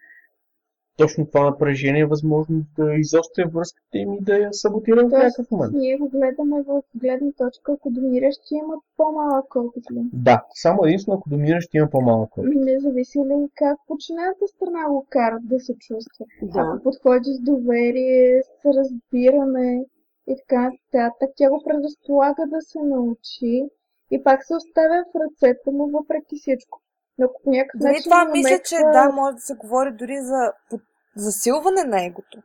Точно това напрежение е възможно да изостря връзката им и да я саботира в някакъв момент. ние го гледаме в гледна точка, ако доминиращи имат по-малък опит ли? Да, само единствено ако доминиращ има по-малък опит. Не зависи ли как подчинената страна го карат да се чувства. Да. Ако подходи с доверие, с разбиране и така нататък, тя го предразполага да се научи и пак се оставя в ръцете му въпреки всичко. Но ако по някакъв Дори начин това намеква- мисля, че да, може да се говори дори за под- засилване на егото.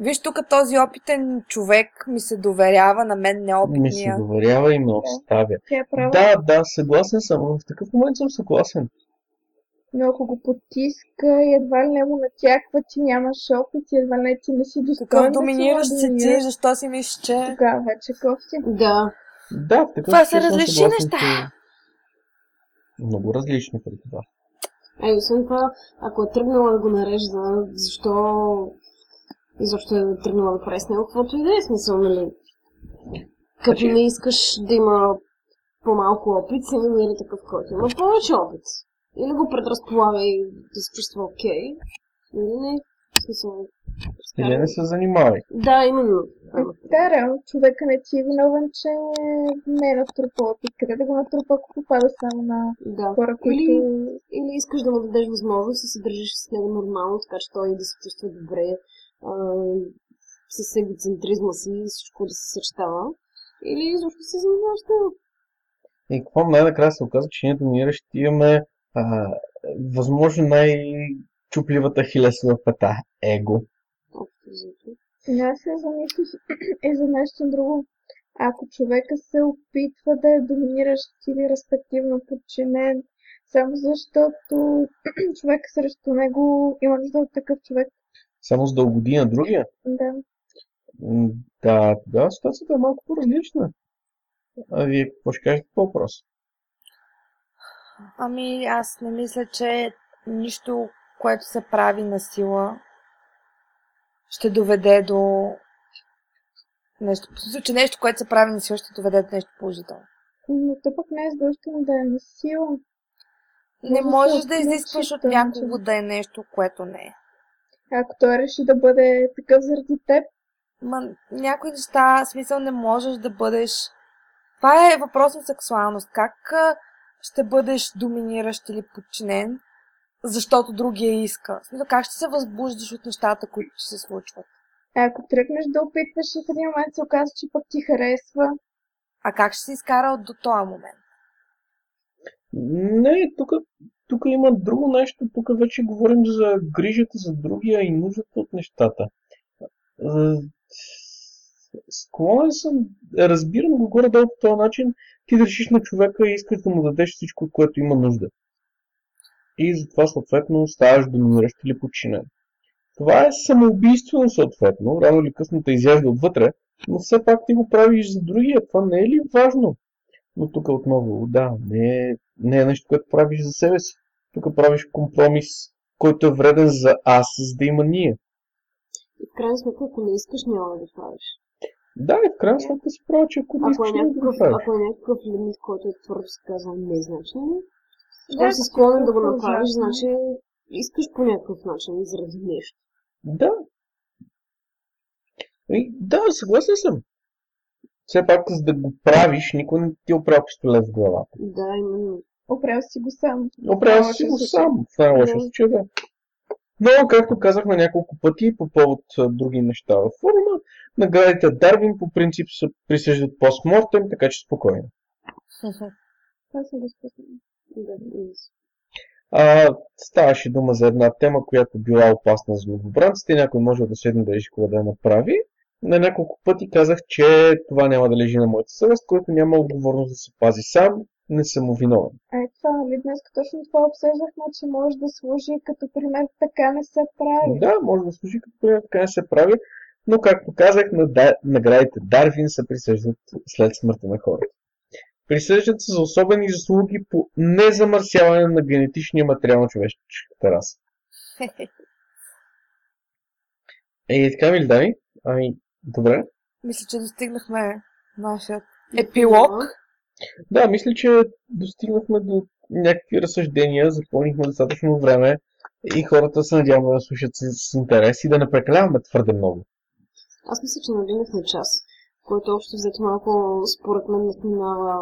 Виж, тук този опитен човек ми се доверява на мен Ми се неопитния. доверява и ме оставя. Е права. Да, да, съгласен съм. В такъв момент съм съгласен. Но ако го потиска и едва ли не му натяква, че нямаш опит и едва ли не ти не си достоен Такъв да доминиращ си си ти, доминираш, защо си мислиш, че... Тогава вече кофти. Да. Да, в такъв Това са различни неща. че- Много различни при това. А и освен това, ако е тръгнала да го нарежда, защо изобщо е тръгнала да прави с него, каквото и да е смисъл, нали? Като Значи- не искаш да има по-малко опит, се намери такъв, който има повече опит. Или го предразполага и да се чувства окей, или не. В смисъл, Или не се занимавай. Да, именно. Да, реално човека не ти е виновен, че не е натрупал. Къде да го натрупа, ако попада само на Да. хора, които... Или, или искаш да му дадеш възможност да се държиш с него нормално, така че той да се чувства добре, а, с егоцентризма си и всичко да се съчетава. Или изобщо се занимаваш с него. И какво най-накрая се оказа, че ние доминиращи имаме а, възможно най-чупливата хилесова пета – его. Взето. Но аз се замислих и за нещо друго. Ако човека се опитва да е доминиращ или респективно подчинен, само защото [clears throat] човек срещу него има нужда от такъв човек. Само за да угоди на другия. Да. Да, тогава ситуацията е малко по-различна. А вие какво ще кажете по въпрос? Ами, аз не мисля, че нищо, което се прави на сила, ще доведе до нещо. Смисъл, че нещо, което се прави на сила, ще доведе до нещо положително. Но то пък не е задължително да е на сила. Не Може можеш да изискваш от някого да е нещо, което не е. Ако той реши да бъде такъв заради теб, Ма, някои неща, смисъл, не можеш да бъдеш... Това е въпрос на сексуалност. Как ще бъдеш доминиращ или подчинен, защото другия иска? Смисъл, как ще се възбуждаш от нещата, които се случват? ако тръгнеш да опитваш и в един момент се оказа, че пък ти харесва, А как ще се изкара до този момент? Не, тук, тук има друго нещо. Тук вече говорим за грижата за другия и нуждата от нещата. Склонен съм, разбирам го горе-долу по този начин, ти да решиш на човека и искаш да му дадеш всичко, което има нужда. И затова съответно ставаш доминиращ или подчинен. Това е самоубийствено съответно, рано или късно те изяжда отвътре, но все пак ти го правиш за другия. Това не е ли важно? Но тук отново, да, не е, не е нещо, което правиш за себе си. Тук правиш компромис, който е вреден за аз, за да има ние. И в крайна сметка, ако не искаш, няма да го правиш. Да, и в крайна сметка си права, че ако не Ако искаш, е няма да го някакъв, правиш. ако е някакъв лимит, който е твърдо се казва незначен, Да, ако си склонен да го направиш, значи искаш по някакъв начин заради нещо. Да. И, да, съгласен съм. все пак за да го правиш, никой не ти е опрял пистолет в главата. Да, именно. Оправя си го сам. Това си го сам, в най-лошия Да. случай, да. Но, както казахме няколко пъти по повод други неща във форума, наградите Дарвин по принцип се присъждат постмортем, така че спокойно. [laughs] Това съм го. Да, да. А, ставаше дума за една тема, която била опасна за новобранците и някой може да седне да реши кога да я направи. На няколко пъти казах, че това няма да лежи на моята съвест, който няма отговорност да се пази сам, не съм виновен. Е това, нали днес точно това обсъждахме, че може да служи като пример така не се прави. Да, може да служи като пример, така не се прави, но както казах, наградите Дарвин се присъждат след смъртта на хората. Присъждат се за особени заслуги по незамърсяване на генетичния материал на човешката раса. [laughs] Е, така ми ли дай? Ами, добре. Мисля, че достигнахме нашия епилог. Да, мисля, че достигнахме до някакви разсъждения, запълнихме достатъчно време и хората се надяваме да слушат с, с интерес и да не прекаляваме твърде много. Аз мисля, че надигнахме час, който общо взето малко, според мен, надминава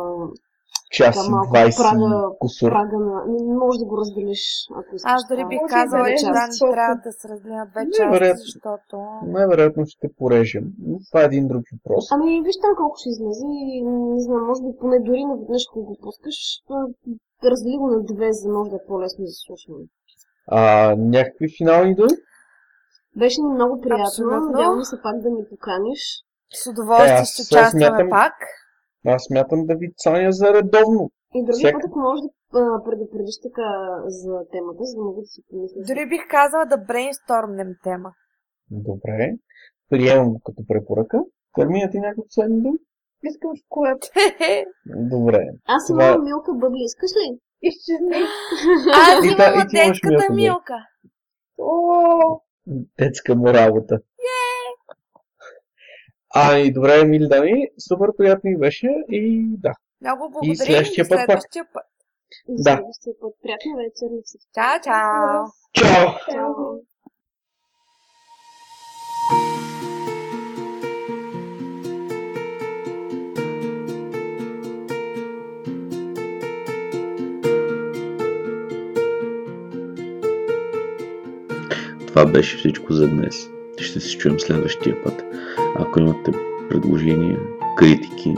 Час Така и малко 20 прага- кусор. прага на... Не, можеш да го разделиш, ако искаш. Аз дори бих Може казала, че да, не трябва да се разделя на две части, вероятно. защото... Най-вероятно ще порежем. Но това е един друг въпрос. Ами, виж там колко ще излезе и не знам, може би поне дори наведнъж, ако го пускаш, раздели го на две, за може да е по-лесно за слушане. А, някакви финални думи? Беше ми много приятно, Абсолютно. надявам се пак да ни поканиш. С удоволствие Е, аз ще участваме смятам- пак. Аз смятам да ви цаня за редовно. И други Всяка- път, ако можеш да предупредиш така за темата, за да мога да си помисля. Дори бих казала да брейнстормнем тема. Добре. Приемам го като препоръка. Кармина ти някакво последни думи? Искам шоколад. [laughs] Добре. Аз Това- имам милка бъбли, искаш ли? Изчезни. [laughs] Аз имам детската милка. О, Детска му работа. А, и добре, мили дами, супер приятно ми беше и да. Много благодарим и следващия път пак. следващия път. И Да. следващия път. Приятна вечер на всички. Чао, чао! Чао! Чао! Това беше всичко за днес. Ще се чуем следващия път. Ако имате предложения, критики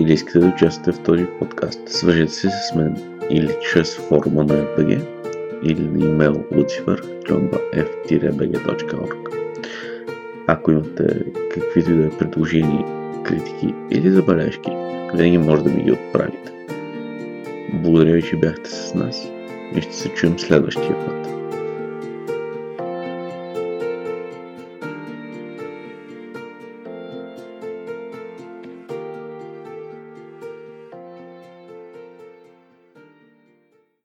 или искате да участвате в този подкаст, свържете се с мен или чрез форума на FBG или на имейл lucifer.f-bg.org Ако имате каквито и да е предложения, критики или забележки, винаги може да ми ги отправите. Благодаря ви, че бяхте с нас и ще се чуем следващия път.